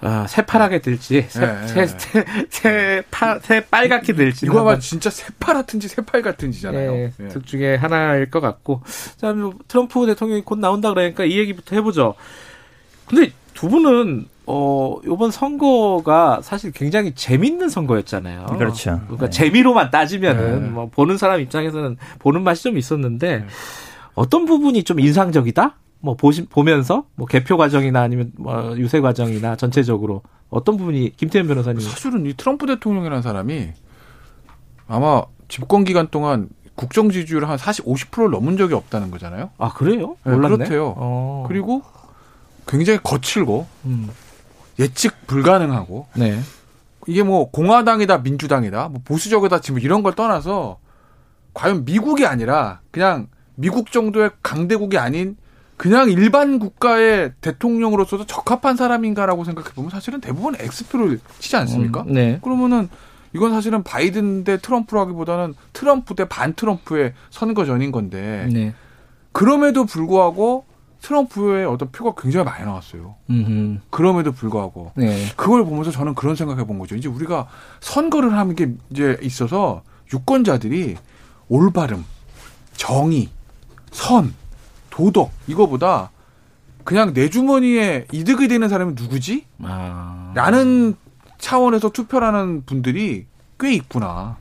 아, 새파랗게 될지, 새, 네, 새, 새, 새, 파, 새 빨갛게 될지. 이거 아마 진짜 새파랗든지 새빨 같은지잖아요. 네, 네. 둘 중에 하나일 것 같고. 자, 뭐, 트럼프 대통령이 곧 나온다 그러니까 이 얘기부터 해보죠. 근데 두 분은, 어, 요번 선거가 사실 굉장히 재밌는 선거였잖아요. 그렇죠. 그러니까 네. 재미로만 따지면은, 네. 뭐, 보는 사람 입장에서는 보는 맛이 좀 있었는데, 네. 어떤 부분이 좀 인상적이다? 뭐 보시, 보면서 뭐 개표 과정이나 아니면 뭐 유세 과정이나 전체적으로 어떤 부분이 김태현 변호사님 사실은 이 트럼프 대통령이라는 사람이 아마 집권 기간 동안 국정 지지율 한 40, 50%를 넘은 적이 없다는 거잖아요. 아 그래요? 네, 몰랐네. 그렇대요. 어. 그리고 굉장히 거칠고 음. 예측 불가능하고 네. 이게 뭐 공화당이다 민주당이다 뭐 보수적이다 지금 이런 걸 떠나서 과연 미국이 아니라 그냥 미국 정도의 강대국이 아닌 그냥 일반 국가의 대통령으로서도 적합한 사람인가라고 생각해 보면 사실은 대부분 엑스표를 치지 않습니까? 음, 네. 그러면은 이건 사실은 바이든 대 트럼프라기보다는 트럼프 대 반 트럼프의 선거 전인 건데 네. 그럼에도 불구하고 트럼프의 어떤 표가 굉장히 많이 나왔어요. 음흠. 그럼에도 불구하고 네. 그걸 보면서 저는 그런 생각해 본 거죠. 이제 우리가 선거를 하는 게 이제 있어서 유권자들이 올바름, 정의, 선 도덕 이거보다 그냥 내 주머니에 이득이 되는 사람이 누구지? 아. 라는 차원에서 투표하는 분들이 꽤 있구나.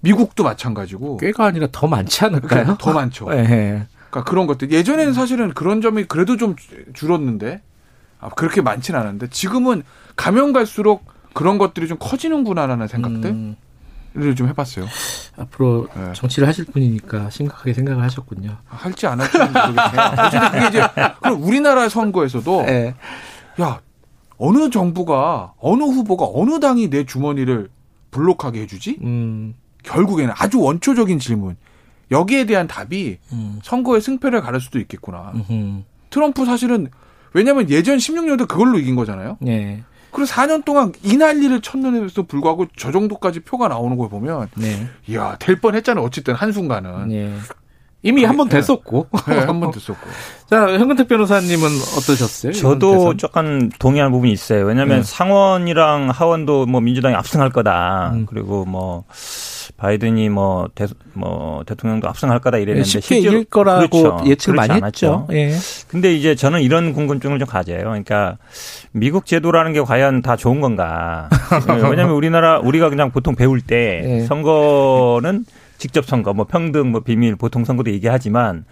미국도 마찬가지고. 꽤가 아니라 더 많지 않을까요? 그러니까 더 많죠. 네. 그러니까 그런 것들. 예전에는 사실은 그런 점이 그래도 좀 줄었는데 아, 그렇게 많지는 않은데 지금은 가면 갈수록 그런 것들이 좀 커지는구나라는 생각들. 음. 좀 해봤어요. 앞으로 네. 정치를 하실 분이니까 심각하게 생각을 하셨군요. 할지 안 할지 모르겠네요. 그게 이제 그럼 우리나라 선거에서도 네. 야 어느 정부가 어느 후보가 어느 당이 내 주머니를 블록하게 해주지? 음. 결국에는 아주 원초적인 질문. 여기에 대한 답이 음. 선거의 승패를 가를 수도 있겠구나. 음흠. 트럼프 사실은 왜냐하면 예전 16년도 그걸로 이긴 거잖아요. 네. 그리고 4년 동안 이 난리를 쳤는데도 불구하고 저 정도까지 표가 나오는 걸 보면, 네. 이야 될 뻔했잖아요. 어쨌든 한 순간은. 네. 이미 한 번 됐었고. 네, 한번 됐었고. 자, 현근택 변호사님은 어떠셨어요? 저도 조금 동의하는 부분이 있어요. 왜냐하면 네. 상원이랑 하원도 뭐 민주당이 압승할 거다. 음. 그리고 뭐 바이든이 뭐, 대, 뭐 대통령도 압승할 거다 이랬는데 쉽게 실제로 이길 거라고 그렇죠. 예측 많이 않았죠. 했죠. 예. 근데 이제 저는 이런 궁금증을 좀 가져요. 그러니까 미국 제도라는 게 과연 다 좋은 건가? 왜냐하면 우리나라 우리가 그냥 보통 배울 때 예. 선거는 직접 선거, 뭐 평등, 뭐 비밀, 보통 선거도 얘기하지만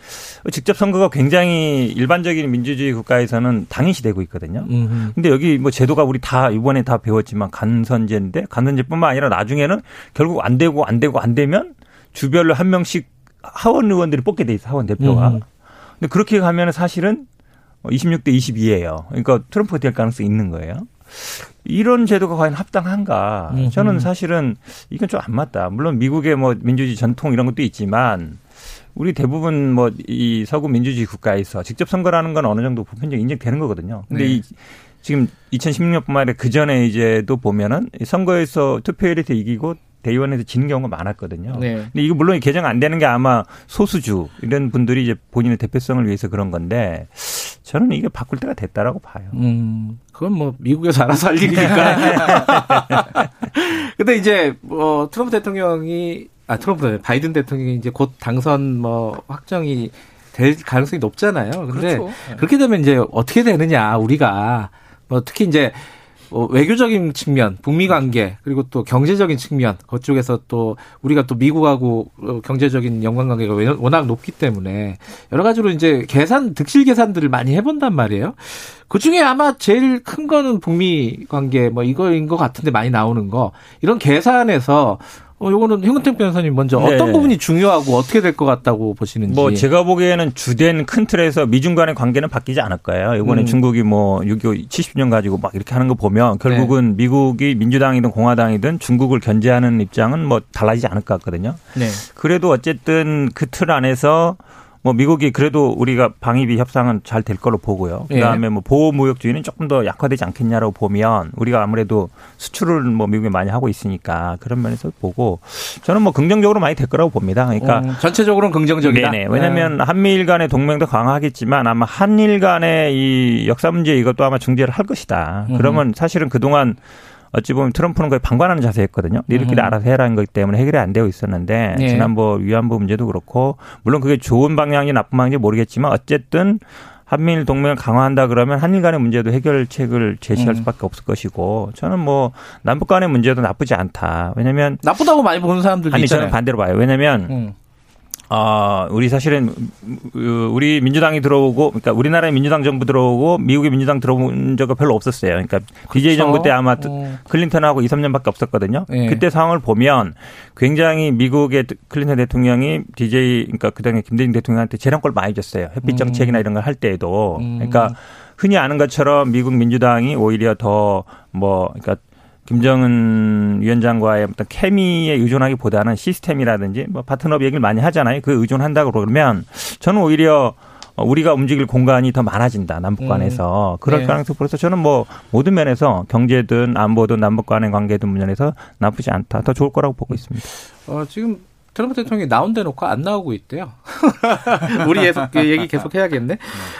직접 선거가 굉장히 일반적인 민주주의 국가에서는 당연시 되고 있거든요. 음흠. 근데 여기 뭐 제도가 우리 다 이번에 다 배웠지만 간선제인데 간선제뿐만 아니라 나중에는 결국 안 되고 안 되고 안 되면 주별로 한 명씩 하원 의원들이 뽑게 돼 있어 하원 대표가. 음. 근데 그렇게 가면 사실은 26대 22예요. 그러니까 트럼프가 될 가능성이 있는 거예요. 이런 제도가 과연 합당한가? 음흠. 저는 사실은 이건 좀 안 맞다. 물론 미국의 뭐 민주주의 전통 이런 것도 있지만 우리 대부분 뭐 이 서구 민주주의 국가에서 직접 선거라는 건 어느 정도 보편적 인정되는 거거든요. 근데 네. 이 지금 2016년뿐만 아니라 그 전에 이제도 보면은 선거에서 투표율에서 이기고 대의원에서 지는 경우가 많았거든요. 네. 근데 이거 물론 개정 안 되는 게 아마 소수주 이런 분들이 이제 본인의 대표성을 위해서 그런 건데 저는 이게 바꿀 때가 됐다라고 봐요. 음, 그건 뭐 미국에서 알아서 할 일이니까. 근데 이제 뭐 트럼프 대통령이 아 트럼프 바이든 대통령이 이제 곧 당선 뭐 확정이 될 가능성이 높잖아요. 근데 그렇죠. 그렇게 되면 이제 어떻게 되느냐 우리가 뭐 특히 이제 어, 외교적인 측면, 북미 관계, 그리고 또 경제적인 측면, 그쪽에서 또 우리가 또 미국하고 어, 경제적인 연관 관계가 워낙 높기 때문에 여러 가지로 이제 계산, 득실 계산들을 많이 해본단 말이에요. 그 중에 아마 제일 큰 거는 북미 관계 뭐 이거인 것 같은데 많이 나오는 거. 이런 계산에서 어, 요거는 현근택 변호사님 먼저 네. 어떤 부분이 중요하고 어떻게 될 것 같다고 보시는지. 뭐 제가 보기에는 주된 큰 틀에서 미중 간의 관계는 바뀌지 않을 거예요. 이번에 음. 중국이 뭐 6.25 70년 가지고 막 이렇게 하는 거 보면 결국은 네. 미국이 민주당이든 공화당이든 중국을 견제하는 입장은 뭐 달라지지 않을 것 같거든요. 네. 그래도 어쨌든 그 틀 안에서 뭐 미국이 그래도 우리가 방위비 협상은 잘 될 걸로 보고요. 예. 그다음에 뭐 보호 무역주의는 조금 더 약화되지 않겠냐라고 보면 우리가 아무래도 수출을 뭐 미국에 많이 하고 있으니까 그런 면에서 보고 저는 뭐 긍정적으로 많이 될 거라고 봅니다. 그러니까 음, 전체적으로는 긍정적이다. 네네. 왜냐하면 네. 한미일 간의 동맹도 강화하겠지만 아마 한일 간의 이 역사 문제 이것도 아마 중재를 할 것이다. 그러면 사실은 그동안 어찌 보면 트럼프는 거의 방관하는 자세였거든요. 니들끼리 음. 알아서 해라는 거기 때문에 해결이 안 되고 있었는데 네. 지난번 위안부 문제도 그렇고 물론 그게 좋은 방향이 나쁜 방향인지 모르겠지만 어쨌든 한미일 동맹을 강화한다 그러면 한일 간의 문제도 해결책을 제시할 음. 수밖에 없을 것이고 저는 뭐 남북 간의 문제도 나쁘지 않다. 왜냐면 나쁘다고 많이 보는 사람들도 아니 있잖아요. 저는 반대로 봐요. 왜냐면 음. 어, 우리 사실은 우리 민주당이 들어오고 그러니까 우리나라의 민주당 정부 들어오고 미국의 민주당 들어온 적은 별로 없었어요. 그러니까 그렇죠. BJ 정부 때 아마 어. 클린턴하고 2, 3년밖에 없었거든요. 네. 그때 상황을 보면 굉장히 미국의 클린턴 대통령이 DJ 그러니까 그다음에 김대중 대통령한테 재량권 많이 줬어요. 햇빛 음. 정책이나 이런 걸 할 때에도. 그러니까 흔히 아는 것처럼 미국 민주당이 오히려 더 뭐 그러니까 김정은 위원장과의 어떤 케미에 의존하기보다는 시스템이라든지 뭐 파트너업 얘기를 많이 하잖아요. 그 의존한다고 그러면 저는 오히려 우리가 움직일 공간이 더 많아진다 남북 간에서 음. 그럴 네. 가능성 그래서 저는 뭐 모든 면에서 경제든 안보든 남북 간의 관계든 면에서 나쁘지 않다 더 좋을 거라고 보고 있습니다. 어, 지금 트럼프 대통령이 나온 데 놓고 안 나오고 있대요. 우리 계속 그 얘기 계속 해야겠네.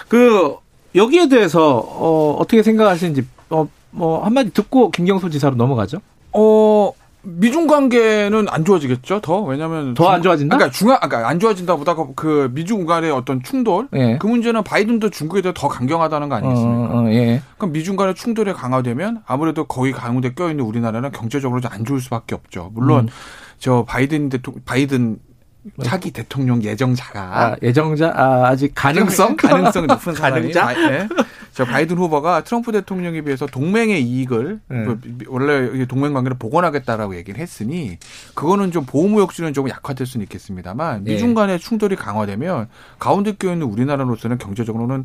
그 여기에 대해서 어, 어떻게 생각하시는지 어, 뭐 한마디 듣고 김경수 지사로 넘어가죠. 어 미중 관계는 안 좋아지겠죠 더 왜냐하면 더 안 좋아진다. 그러니까 중앙 그러니까 안 좋아진다보다 그, 그 미중 간의 어떤 충돌 예. 그 문제는 바이든도 중국에 대해 더 강경하다는 거 아니겠습니까? 어, 어, 예. 그럼 미중 간의 충돌이 강화되면 아무래도 거의 가운데 껴 있는 우리나라는 경제적으로 좀 안 좋을 수밖에 없죠. 물론 음. 저 바이든 대통령 바이든 차기 대통령 예정자가 아, 예정자 아, 아직 가능성 가능성 높은 사람이 가능자? 네. 저 바이든 후보가 트럼프 대통령에 비해서 동맹의 이익을 네. 그 원래 동맹 관계를 복원하겠다라고 얘기를 했으니 그거는 좀 보호무 역시는 조금 약화될 수는 있겠습니다만 네. 미중 간의 충돌이 강화되면 가운데 껴 있는 우리나라로서는 경제적으로는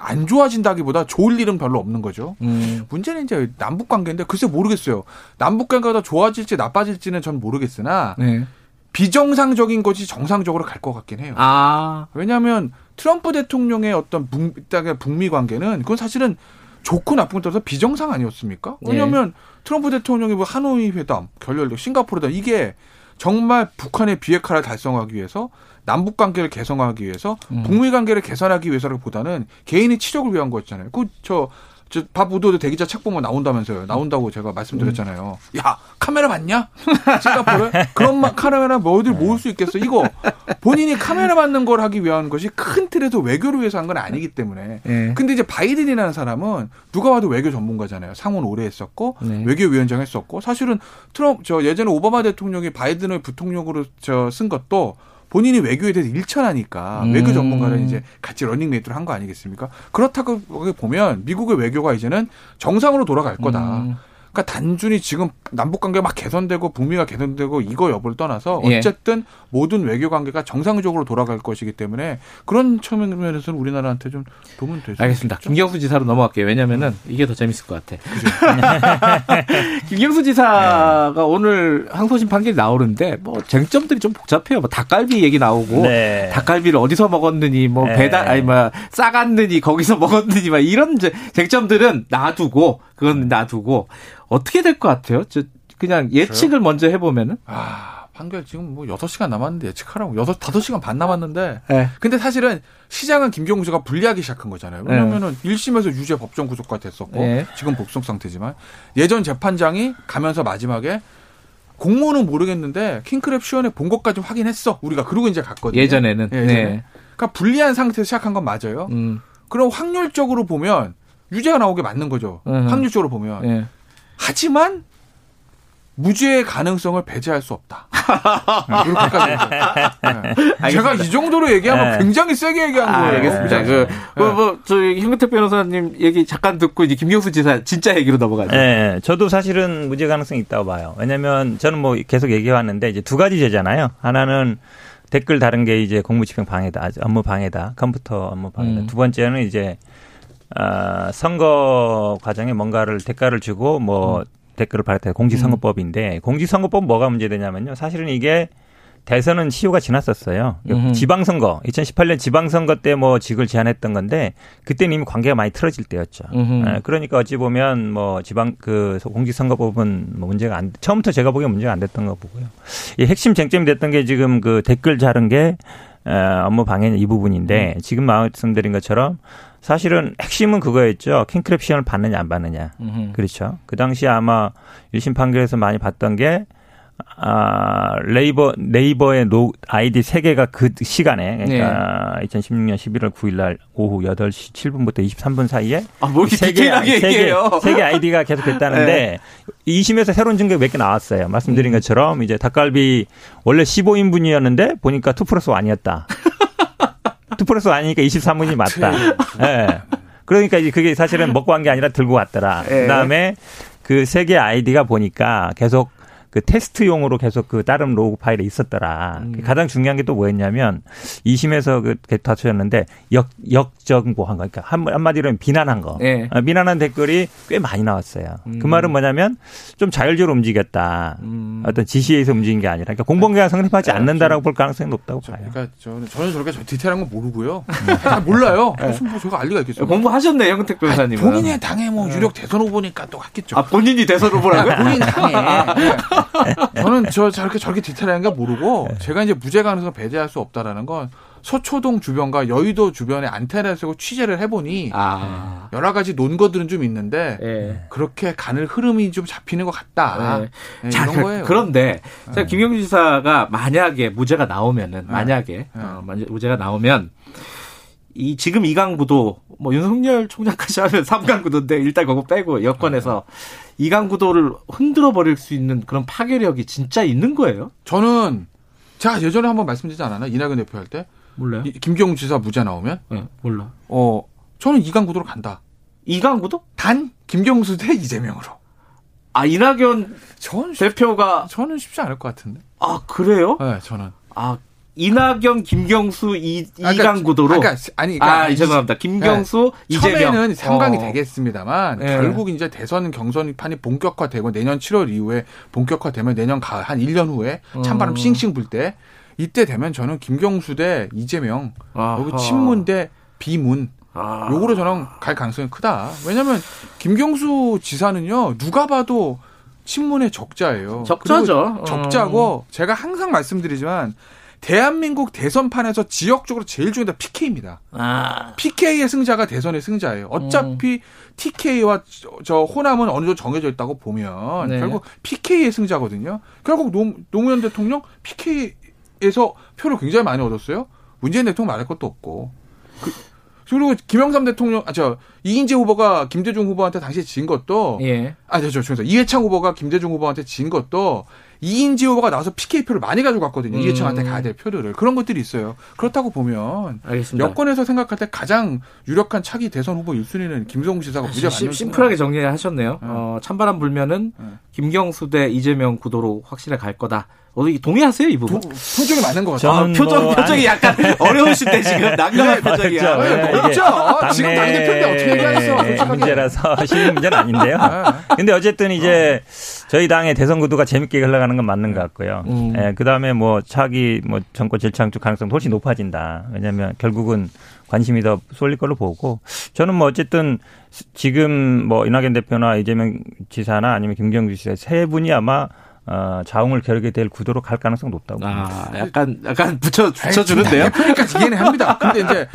안 좋아진다기보다 좋을 일은 별로 없는 거죠. 음. 문제는 이제 남북 관계인데 글쎄 모르겠어요. 남북 관계가 더 좋아질지 나빠질지는 전 모르겠으나 네. 비정상적인 것이 정상적으로 갈 것 같긴 해요. 아. 왜냐하면 트럼프 대통령의 어떤 북, 북미 관계는 그건 사실은 좋고 나쁜 떠나서 비정상 아니었습니까? 네. 왜냐하면 네. 트럼프 대통령의 뭐 하노이 회담, 결렬, 싱가포르 회담 이게 정말 북한의 비핵화를 달성하기 위해서 남북 관계를 개선하기 위해서 음. 북미 관계를 개선하기 위해서보다는 개인의 치적을 위한 거였잖아요. 그저 저 밥 우드워드 대기자 책 보면 나온다면서요. 나온다고 제가 말씀드렸잖아요. 음. 야 카메라 맞냐? 싱가포르 그런 막 카메라 뭐 어딜 모을 수 있겠어? 이거 본인이 카메라 맞는 걸 하기 위한 것이 큰 틀에서 외교를 위해서 한 건 아니기 때문에. 네. 근데 이제 바이든이라는 사람은 누가 봐도 외교 전문가잖아요. 상원 오래 했었고 네. 외교위원장 했었고 사실은 트럼프 저 예전에 오바마 대통령이 바이든을 부통령으로 저 쓴 것도 본인이 외교에 대해서 일천하니까 음. 외교 전문가를 이제 같이 러닝메이트를 한거 아니겠습니까? 그렇다고 보면 미국의 외교가 이제는 정상으로 돌아갈 거다. 음. 그러니까 단순히 지금 남북 관계가 막 개선되고 북미가 개선되고 이거 여부를 떠나서 예. 어쨌든 예. 모든 외교 관계가 정상적으로 돌아갈 것이기 때문에 그런 측면에서는 우리나라한테 좀 도움은 될수 알겠습니다. 김경수 지사로 넘어갈게요. 왜냐면은 이게 더 재밌을 것 같아. 김경수 지사가 네. 오늘 항소심 판결이 나오는데 뭐 쟁점들이 좀 복잡해요. 뭐 닭갈비 얘기 나오고 네. 닭갈비를 어디서 먹었느니 뭐 네. 배달 아니 뭐 싸갔느니 거기서 먹었느니 막 이런 쟁점들은 놔두고 그건 놔두고 어떻게 될 것 같아요? 저 그냥 예측을 먼저 해보면은. 아, 판결 지금 뭐 6시간 남았는데 예측하라고. 6, 5시간 반 남았는데. 네. 근데 사실은 시장은 김경수가 불리하기 시작한 거잖아요. 왜냐면은 네. 1심에서 유죄 법정 구속가 됐었고. 네. 지금 복속 상태지만. 예전 재판장이 가면서 마지막에 공모는 모르겠는데 킹크랩 시원에 본 것까지 확인했어. 우리가 그러고 이제 갔거든요. 예전에는. 예, 예전에. 네. 그러니까 불리한 상태에서 시작한 건 맞아요. 음. 그럼 확률적으로 보면 유죄가 나오게 맞는 거죠. 음. 확률적으로 보면. 예. 하지만 무죄의 가능성을 배제할 수 없다. 이렇게까지. 네. 제가 이 정도로 얘기하면 네. 굉장히 세게 얘기한 아, 거예요. 알겠습니다. 그, 뭐, 뭐, 저희 현근택 변호사님 얘기 잠깐 듣고 이제 김경수 지사 진짜 얘기로 넘어가죠. 네. 저도 사실은 무죄 가능성이 있다고 봐요. 왜냐면 저는 뭐 계속 얘기해왔는데 이제 두 가지 죄잖아요. 하나는 댓글 다른 게 이제 공무집행 방해다, 업무 방해다, 컴퓨터 업무 방해다. 음. 두 번째는 이제 아, 선거 과정에 뭔가를 대가를 주고 뭐 음. 댓글을 발했다 공직선거법인데 음. 공직선거법 뭐가 문제되냐면요. 사실은 이게 대선은 시효가 지났었어요. 음흠. 지방선거 2018년 지방선거 때 뭐 직을 제안했던 건데 그때는 이미 관계가 많이 틀어질 때였죠. 네, 그러니까 어찌 보면 뭐 지방 그 공직선거법은 뭐 문제가 안 처음부터 제가 보기엔 문제가 안 됐던 거 보고요. 이 핵심 쟁점이 됐던 게 지금 그 댓글 자른 게 업무 방해 이 부분인데 음. 지금 말씀드린 것처럼 사실은 핵심은 그거였죠. 킹크랩 시연을 봤느냐 안 봤느냐. 음흠. 그렇죠. 그 당시에 아마 1심 판결에서 많이 봤던 게 아, 레이버, 네이버의 노, 아이디 3개가 그 시간에, 그러니까 네. 2016년 11월 9일 날 오후 8시 7분부터 23분 사이에. 아, 뭐 이렇게 디테일하게 얘기해요. 3개 아이디가 계속 됐다는데, 네. 2심에서 새로운 증거 몇 개 나왔어요. 말씀드린 음. 것처럼, 이제 닭갈비 원래 15인분이었는데, 보니까 2 플러스 1이었다. 2 플러스 1이니까 23분이 맞다. 예. 네. 그러니까 이제 그게 사실은 먹고 간게 아니라 들고 왔더라. 네. 그다음에 그 세 개 아이디가 보니까 계속 그 테스트용으로 계속 그 다른 로그 파일에 있었더라. 음. 가장 중요한 게 또 뭐였냐면 2심에서 그 다투셨는데 역 역작업한 거, 그러니까 한, 한마디로 비난한 거, 네. 비난한 댓글이 꽤 많이 나왔어요. 음. 그 말은 뭐냐면 좀 자율적으로 움직였다. 음. 어떤 지시에 의해서 움직인 게 아니라, 그러니까 공범계가 성립하지 아, 않는다라고 볼 가능성이 높다고 저, 봐요. 그러니까 저는 저는 저렇게 디테일한 건 모르고요. 잘 몰라요. 네. 무슨 뭐 제가 알 리가 있겠어요. 공부하셨네, 영택 변호사님. 본인의 당에 뭐 유력 대선 후보니까 또 했겠죠. 아 본인이 대선 후보라고요? 본인 당에. 네. 저는 저 저렇게 저렇게 디테일한 게 모르고 네. 제가 이제 무죄 가능성 배제할 수 없다라는 건 서초동 주변과 여의도 주변에 안테나를 쓰고 취재를 해보니 아. 여러 가지 논거들은 좀 있는데 네. 그렇게 가는 흐름이 좀 잡히는 것 같다. 네. 네, 자, 이런 거예요. 그런데 자, 네. 김경주 지사가 만약에 무죄가 나오면은 네. 만약에 어, 무죄가 나오면 이 지금 이강구도 뭐 윤석열 총장까지 하면 삼강구도인데 일단 그거 빼고 여권에서 이강구도를 흔들어 버릴 수 있는 그런 파괴력이 진짜 있는 거예요? 저는 제가 예전에 한번 말씀드리지 않았나 이낙연 대표 할 때? 몰라요. 김경우 지사 무죄 나오면? 네, 몰라. 어, 저는 이강구도로 간다. 이강구도? 단 김경수 대 이재명으로. 아 이낙연 전 대표가 저는 쉽지 않을 것 같은데. 아 그래요? 네, 저는. 아 이낙연, 김경수, 이, 아, 그러니까, 이강 구도로. 그러니까, 아니, 그러니까, 아, 죄송합니다. 김경수, 네. 이재명. 처음에는 상강이 어. 되겠습니다만 네. 결국 이제 대선 경선판이 본격화되고 내년 7월 이후에 본격화되면 내년 가을 한 1년 후에 찬바람 음. 싱싱 불 때 이때 되면 저는 김경수 대 이재명, 여기 친문 대 비문. 아. 요거로 저는 갈 가능성이 크다. 왜냐면 김경수 지사는요 누가 봐도 친문의 적자예요. 적자죠. 적자고 음. 제가 항상 말씀드리지만 대한민국 대선판에서 지역적으로 제일 중요한 PK입니다. 아. PK의 승자가 대선의 승자예요. 어차피 음. TK와 저, 저, 호남은 어느 정도 정해져 있다고 보면 네. 결국 PK의 승자거든요. 결국 노, 노무현 대통령 PK에서 표를 굉장히 많이 얻었어요. 문재인 대통령 말할 것도 없고. 그, 그리고 김영삼 대통령, 아, 저, 이인재 후보가 김대중 후보한테 당시에 진 것도. 예. 아, 저, 저, 저, 이해창 후보가 김대중 후보한테 진 것도 이인재 후보가 나와서 PK표를 많이 가져갔거든요. 음. 이해창한테 가야 될 표들을. 그런 것들이 있어요. 그렇다고 보면. 알겠습니다. 여권에서 생각할 때 가장 유력한 차기 대선 후보 1순위는 김성우 지사가 무죄가 아니었 심플하게 정리하셨네요. 네. 어, 찬바람 불면은 네. 김경수 대 이재명 구도로 확실히 갈 거다. 어디 동의하세요 이 부분? 도, 표정이 맞는 것 같아요. 아, 표정 뭐, 표정이 약간 어려우실 때 지금 난감한 표정이야. 그렇죠. 네, 지금 당 대표인데 어떻게 얘기하겠어? 네, 문제라서 쉬운 문제는 아닌데요. 네. 근데 어쨌든 이제 저희 당의 대선 구도가 재밌게 흘러가는 건 맞는 것 같고요. 음. 예, 그 다음에 뭐 차기 뭐 정권 재창출 가능성 훨씬 높아진다. 왜냐하면 결국은 관심이 더 쏠릴 걸로 보고 저는 뭐 어쨌든 지금 뭐 이낙연 대표나 이재명 지사나 아니면 김경주 지사 세 분이 아마 어, 자웅을 겨루게 될 구도로 갈 가능성 높다고. 아, 약간, 약간 붙여, 붙여 주는데요? 대표니까 이해는 합니다. 근데 이제,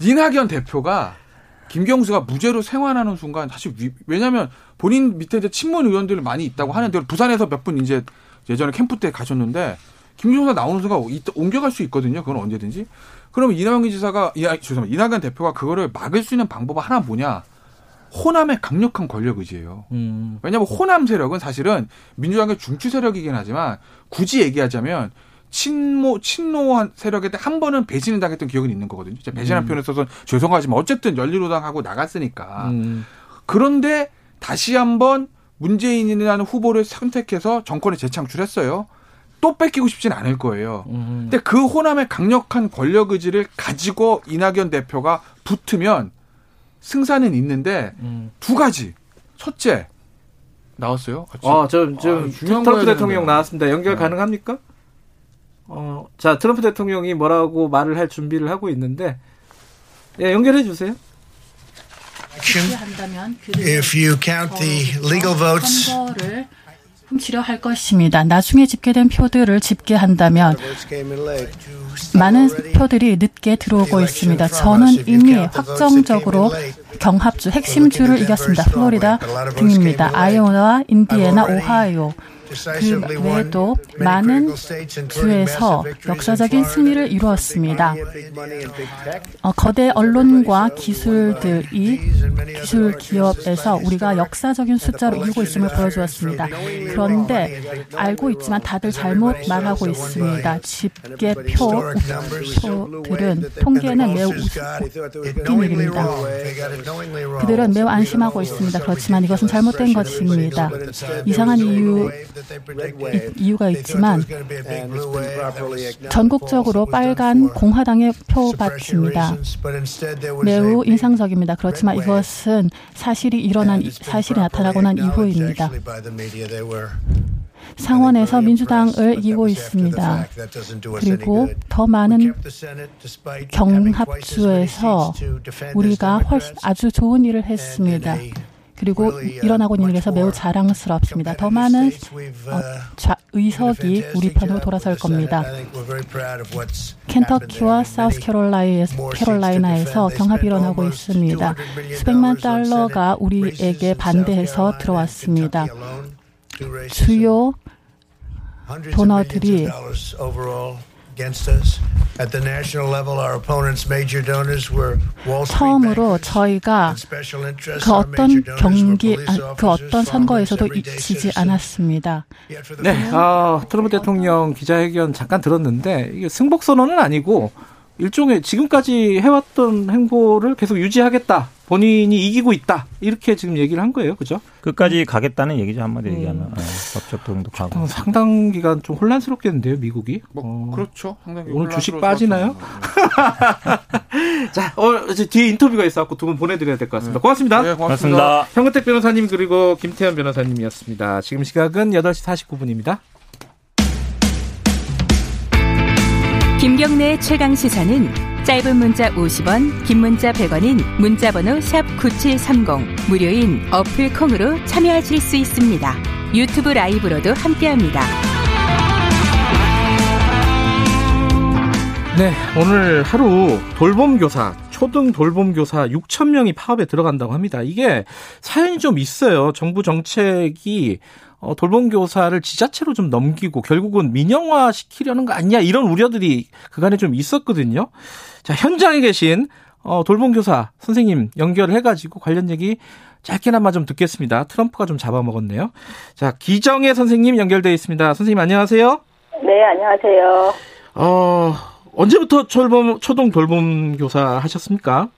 이낙연 대표가 김경수가 무죄로 생환하는 순간 사실 위, 왜냐면 본인 밑에 이제 친문 의원들 많이 있다고 하는데 부산에서 몇 분 이제 예전에 캠프 때 가셨는데 김경수가 나오는 순간 옮겨갈 수 있거든요. 그건 언제든지. 그러면 이낙연 지사가, 이, 죄송합니다. 이낙연 대표가 그거를 막을 수 있는 방법은 하나 뭐냐. 호남의 강력한 권력 의지예요. 음. 왜냐하면 호남 세력은 사실은 민주당의 중추 세력이긴 하지만 굳이 얘기하자면 친모 친노한 세력에 한 번은 배신을 당했던 기억은 있는 거거든요. 배신한 음. 표현을 써서 죄송하지만 어쨌든 열린우당하고 나갔으니까. 음. 그런데 다시 한번 문재인이라는 후보를 선택해서 정권에 재창출했어요. 또 뺏기고 싶지는 않을 거예요. 음. 근데 그 호남의 강력한 권력 의지를 가지고 이낙연 대표가 붙으면 승산은 있는데 음. 두 가지. 첫째 나왔어요. 같이. 아, 저 지금 아, 트럼프 대통령 나왔습니다. 연결 네. 가능합니까? 어, 자 트럼프 대통령이 뭐라고 말을 할 준비를 하고 있는데 예, 연결해 주세요. 한다면 If you count the legal votes. 훔치려 할 것입니다. 나중에 집계된 표들을 집계한다면 많은 표들이 늦게 들어오고 있습니다. 저는 이미 확정적으로 경합주 핵심주를 이겼습니다. 플로리다 등입니다. 아이오와 인디애나, 오하이오. 그 외에도 많은 주에서 역사적인 승리를 이루었습니다. 어, 거대 언론과 기술들이 기술 기업에서 우리가 역사적인 숫자로 이루고 있음을 보여주었습니다. 그런데 알고 있지만 다들 잘못 말하고 있습니다. 집계표 표들은 통계는 매우 웃긴 일입니다. 그들은 매우 안심하고 있습니다. 그렇지만 이것은 잘못된 것입니다. 이상한 이유 이유가 있지만 전국적으로 빨간 공화당의 표밭입니다. 매우 인상적입니다. 그렇지만 이것은 사실이 일어난 사실이 나타나고 난 이후입니다. 상원에서 민주당을 이기고 있습니다. 그리고 더 많은 경합주에서 우리가 훨씬 아주 좋은 일을 했습니다. 그리고 일어나고 있는 일에서 매우 자랑스럽습니다. 더 많은 어, 좌, 의석이 우리 편으로 돌아설 겁니다. 켄터키와 사우스캐롤라이나에서 경합이 일어나고 있습니다. 수백만 달러가 우리에게 반대해서 들어왔습니다. 주요 도너들이 처음으로 저희가 그 어떤 경기, 아, 그 어떤 선거에서도 지지 않았습니다. 네, 어, 트럼프 대통령 기자회견 잠깐 들었는데 이게 승복 선언은 아니고 일종의 지금까지 해왔던 행보를 계속 유지하겠다. 본인이 이기고 있다. 이렇게 지금 얘기를 한 거예요. 그죠? 끝까지 가겠다는 얘기죠. 한마디 음. 얘기하면. 네, 법적 등록하고. 상당 기간 좀 혼란스럽겠는데요, 미국이? 뭐, 어. 그렇죠. 상당히 오늘 주식 빠지나요? 자, 어, 이제 뒤에 인터뷰가 있어갖고 두 분 보내드려야 될 것 같습니다. 고맙습니다. 네, 고맙습니다. 고맙습니다. 현근택 변호사님 그리고 김태현 변호사님이었습니다. 지금 시각은 8시 49분입니다. 김경래 최강 시사는 짧은 문자 50원, 긴 문자 100원인 문자번호 샵 9730 무료인 어플 콩으로 참여하실 수 있습니다. 유튜브 라이브로도 함께합니다. 네, 오늘 하루 돌봄 교사 초등 돌봄 교사 6천 명이 파업에 들어간다고 합니다. 이게 사연이 좀 있어요. 정부 정책이 어, 돌봄 교사를 지자체로 좀 넘기고 결국은 민영화 시키려는 거 아니냐 이런 우려들이 그간에 좀 있었거든요. 자, 현장에 계신 어, 돌봄 교사 선생님 연결을 해가지고 관련 얘기 짧게나마 좀 듣겠습니다. 트럼프가 좀 잡아먹었네요. 자, 기정혜 선생님 연결돼 있습니다. 선생님 안녕하세요. 네, 안녕하세요. 어, 언제부터 초등 돌봄 교사 하셨습니까?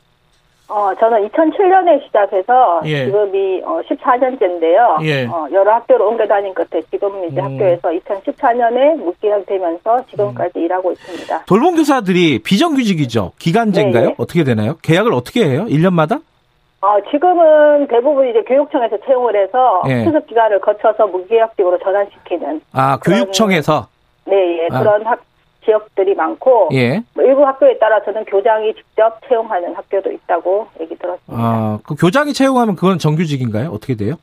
어, 저는 2007년에 시작해서 예. 지금이 어, 14년째인데요. 예. 어, 여러 학교를 옮겨 다닌 끝에 지금 이제 음. 학교에서 2014년에 무기력 되면서 지금까지 음. 일하고 있습니다. 돌봄 교사들이 비정규직이죠. 기간제인가요? 네, 네. 어떻게 되나요? 계약을 어떻게 해요? 1년마다? 어, 지금은 대부분 이제 교육청에서 채용을 해서 예. 수습 기간을 거쳐서 무계약직으로 전환시키는. 아, 교육청에서? 네, 예. 아. 그런 학, 지역들이 많고 예. 뭐 일부 학교에 따라서는 교장이 직접 채용하는 학교도 있다고 얘기 들었습니다. 아, 그 교장이 채용하면 그건 정규직인가요? 어떻게 돼요?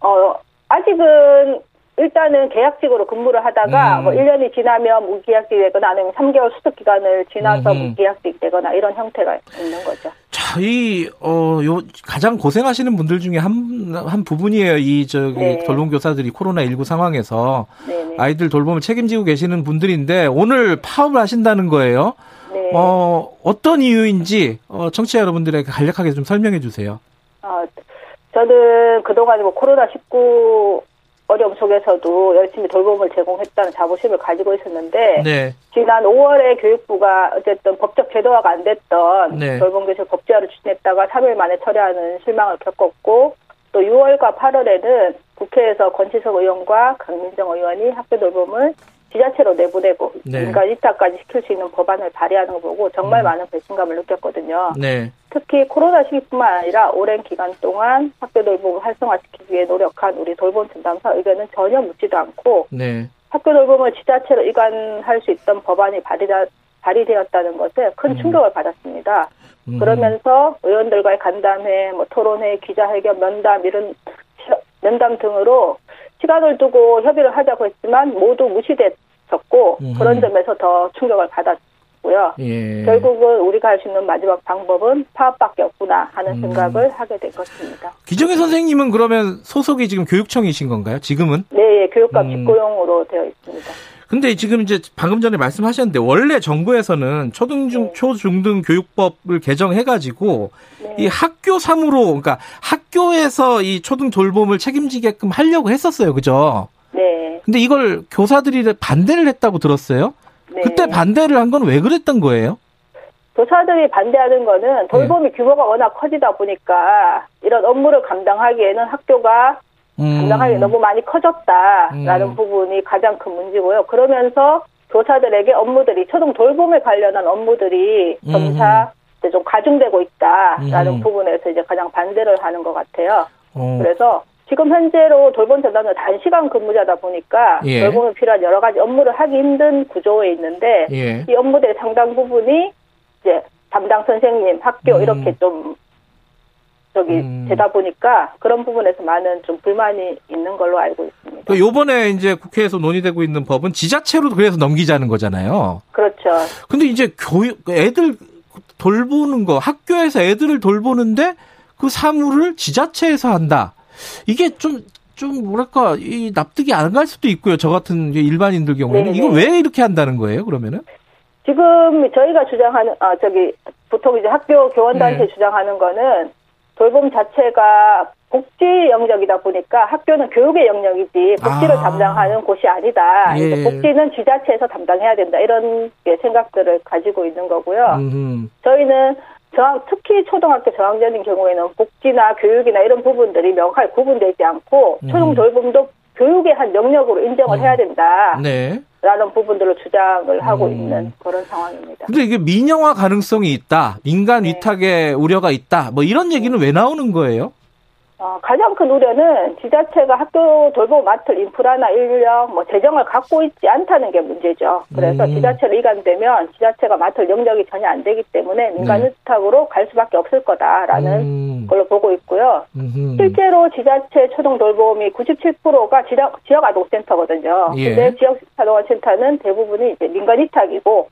어, 아직은 일단은 계약직으로 근무를 하다가 음. 뭐 1년이 지나면 무계약직 되거나 아니면 3개월 수습 기간을 지나서 음. 무계약직 되거나 이런 형태가 있는 거죠. 자, 이, 어, 요, 가장 고생하시는 분들 중에 한, 한 부분이에요. 이, 저기, 네. 돌봄교사들이 코로나19 상황에서 네네. 네. 아이들 돌봄을 책임지고 계시는 분들인데 오늘 파업을 하신다는 거예요. 네. 어, 어떤 이유인지, 어, 청취자 여러분들에게 간략하게 좀 설명해 주세요. 아, 저는 그동안 뭐 코로나19 어려움 속에서도 열심히 돌봄을 제공했다는 자부심을 가지고 있었는데 네. 지난 5월에 교육부가 어쨌든 법적 제도화가 안 됐던 네. 돌봄교실 법제화를 추진했다가 3일 만에 철회하는 실망을 겪었고 또 6월과 8월에는 국회에서 권치석 의원과 강민정 의원이 학교 돌봄을 지자체로 내보내고 네. 인간 이타까지 시킬 수 있는 법안을 발의하는 걸 보고 정말 음. 많은 배신감을 느꼈거든요. 네. 특히 코로나 시기뿐만 아니라 오랜 기간 동안 학교 돌봄을 활성화시키기 위해 노력한 우리 돌봄 전담사 의견은 전혀 묻지도 않고 네. 학교 돌봄을 지자체로 이관할 수 있던 법안이 발의다, 발의되었다는 것에 큰 음. 충격을 받았습니다. 음. 그러면서 의원들과의 간담회, 뭐 토론회, 기자회견, 면담 이런 면담 등으로 시간을 두고 협의를 하자고 했지만 모두 무시됐 었고 음. 그런 점에서 더 충격을 받았고요. 예. 결국은 우리가 할 수 있는 마지막 방법은 파업밖에 없구나 하는 음. 생각을 하게 된 것입니다. 기정희 선생님은 그러면 소속이 지금 교육청이신 건가요? 지금은? 네, 예, 교육감 음. 직고용으로 되어 있습니다. 근데 지금 이제 방금 전에 말씀하셨는데 원래 정부에서는 초등중 네. 초중등 교육법을 개정해 가지고 네. 이 학교 사무로 그러니까 학교에서 이 초등 돌봄을 책임지게끔 하려고 했었어요. 그죠? 네. 근데 이걸 교사들이 반대를 했다고 들었어요. 네. 그때 반대를 한 건 왜 그랬던 거예요? 교사들이 반대하는 거는 돌봄이 네. 규모가 워낙 커지다 보니까 이런 업무를 감당하기에는 학교가 음. 감당하기 너무 많이 커졌다라는 음. 부분이 가장 큰 문제고요. 그러면서 교사들에게 업무들이 초등 돌봄에 관련한 업무들이 점차 음. 좀 가중되고 있다라는 음. 부분에서 이제 가장 반대를 하는 것 같아요. 어. 그래서 지금 현재로 돌봄 전담은 단시간 근무자다 보니까 예. 돌봄에 필요한 여러 가지 업무를 하기 힘든 구조에 있는데 예. 이 업무들의 상당 부분이 이제 담당 선생님, 학교 음. 이렇게 좀 저기 음. 되다 보니까 그런 부분에서 많은 좀 불만이 있는 걸로 알고 있습니다. 그 요번에 이제 국회에서 논의되고 있는 법은 지자체로 그래서 넘기자는 거잖아요. 그렇죠. 근데 이제 교육 애들 돌보는 거 학교에서 애들을 돌보는데 그 사무를 지자체에서 한다. 이게 좀 좀 뭐랄까 이 납득이 안 갈 수도 있고요. 저 같은 일반인들 경우에는 네네. 이거 왜 이렇게 한다는 거예요? 그러면은? 지금 저희가 주장하는 아 저기 보통 이제 학교 교원단체 네. 주장하는 거는 돌봄 자체가 복지 영역이다 보니까 학교는 교육의 영역이지 복지를 아. 담당하는 곳이 아니다. 예. 복지는 지자체에서 담당해야 된다. 이런 생각들을 가지고 있는 거고요. 음흠. 저희는 저항, 특히 초등학교 저학년인 경우에는 복지나 교육이나 이런 부분들이 명확하게 구분되지 않고 음. 초등 돌봄도 교육의 한 영역으로 인정을 음. 해야 된다. 네. 라는 부분들을 주장을 하고 음. 있는 그런 상황입니다. 근데 이게 민영화 가능성이 있다, 민간 네. 위탁의 우려가 있다, 뭐 이런 얘기는 왜 나오는 거예요? 어, 가장 큰 우려는 지자체가 학교 돌봄 맡을 인프라나 인력, 뭐 재정을 갖고 있지 않다는 게 문제죠. 그래서 음. 지자체로 이관되면 지자체가 맡을 영역이 전혀 안 되기 때문에 민간 네. 위탁으로 갈 수밖에 없을 거다라는 음. 걸로 보고 있고요. 음흠. 실제로 지자체 초등 돌봄이 97%가 지역, 지역 아동센터거든요. 예. 근데 지역 아동센터는 대부분이 이제 민간 위탁이고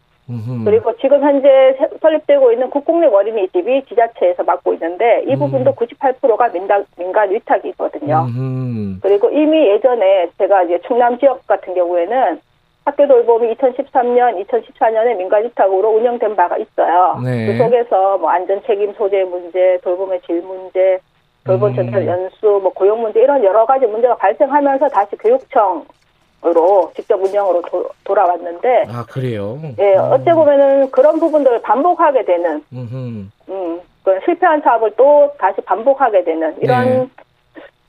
그리고 지금 현재 설립되고 있는 국공립 어린이 집이 지자체에서 맡고 있는데 이 음. 부분도 98%가 민간, 민간 위탁이거든요. 음흠. 그리고 이미 예전에 제가 이제 충남 지역 같은 경우에는 학교 돌봄이 2013년, 2014년에 민간 위탁으로 운영된 바가 있어요. 네. 그 속에서 뭐 안전 책임 소재 문제, 돌봄의 질 문제, 돌봄 음. 연수, 뭐 고용 문제 이런 여러 가지 문제가 발생하면서 다시 교육청 으로 직접 운영으로 도, 돌아왔는데 아 그래요? 예 음. 어째 보면은 그런 부분들을 반복하게 되는 음흠. 음 실패한 사업을 또 다시 반복하게 되는 이런 네.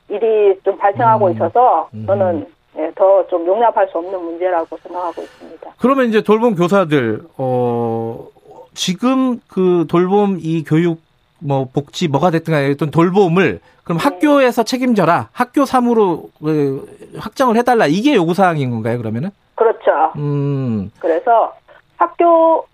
일이 좀 발생하고 음. 있어서 저는 예, 더 좀 용납할 수 없는 문제라고 생각하고 있습니다. 그러면 이제 돌봄 교사들 어 지금 그 돌봄 이 교육 뭐 복지 뭐가 됐든 간에 어떤 돌봄을 그럼 네. 학교에서 책임져라. 학교 사무로 그 확정을 해달라. 이게 요구 사항인 건가요, 그러면은? 그렇죠. 음. 그래서 학교,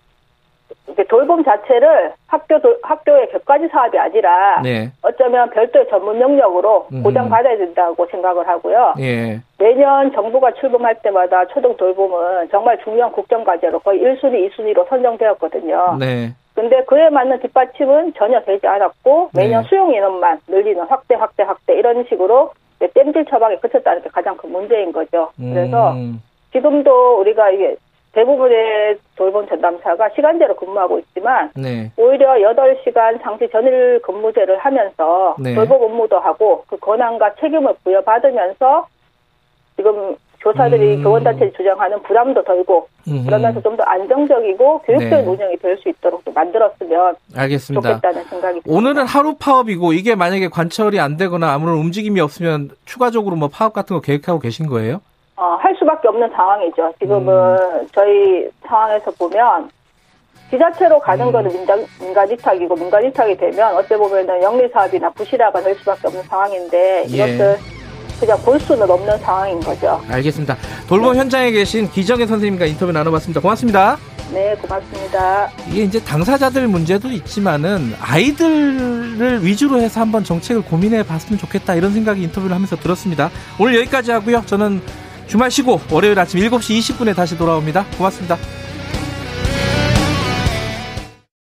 돌봄 자체를 학교, 학교의 격가지 사업이 아니라 네. 어쩌면 별도의 전문 영역으로 보장 받아야 된다고 생각을 하고요. 예. 매년 정부가 출범할 때마다 초등 돌봄은 정말 중요한 국정 과제로 거의 1순위, 2순위로 선정되었거든요. 네. 근데 그에 맞는 뒷받침은 전혀 되지 않았고 매년 네. 수용 인원만 늘리는 확대 확대 확대 이런 식으로 땜질 처방에 그쳤다는 게 가장 큰 문제인 거죠. 그래서 음. 지금도 우리가 이게 대부분의 돌봄 전담사가 시간제로 근무하고 있지만 네. 오히려 8시간 상시 전일 근무제를 하면서 네. 돌봄 업무도 하고 그 권한과 책임을 부여받으면서 지금 교사들이 음. 교원단체를 주장하는 부담도 덜고 음흠. 그러면서 좀 더 안정적이고 교육적인 네. 운영이 될 수 있도록 좀 만들었으면 알겠습니다. 좋겠다는 생각이 듭니다. 오늘은 하루 파업이고 이게 만약에 관철이 안 되거나 아무런 움직임이 없으면 추가적으로 뭐 파업 같은 거 계획하고 계신 거예요? 어, 할 수밖에 없는 상황이죠. 지금은 음. 저희 상황에서 보면 지자체로 가는 음. 거는 민간, 민간 위탁이고 민간 위탁이 되면 어찌 보면은 영리 사업이나 부실화가 될 수밖에 없는 상황인데 예. 이것을 그냥 볼 수는 없는 상황인 거죠. 알겠습니다. 돌봄 네. 현장에 계신 기정혜 선생님과 인터뷰 나눠봤습니다. 고맙습니다. 네, 고맙습니다. 이게 이제 당사자들 문제도 있지만은 아이들을 위주로 해서 한번 정책을 고민해 봤으면 좋겠다 이런 생각이 인터뷰를 하면서 들었습니다. 오늘 여기까지 하고요. 저는 주말 쉬고 월요일 아침 7시 20분에 다시 돌아옵니다. 고맙습니다.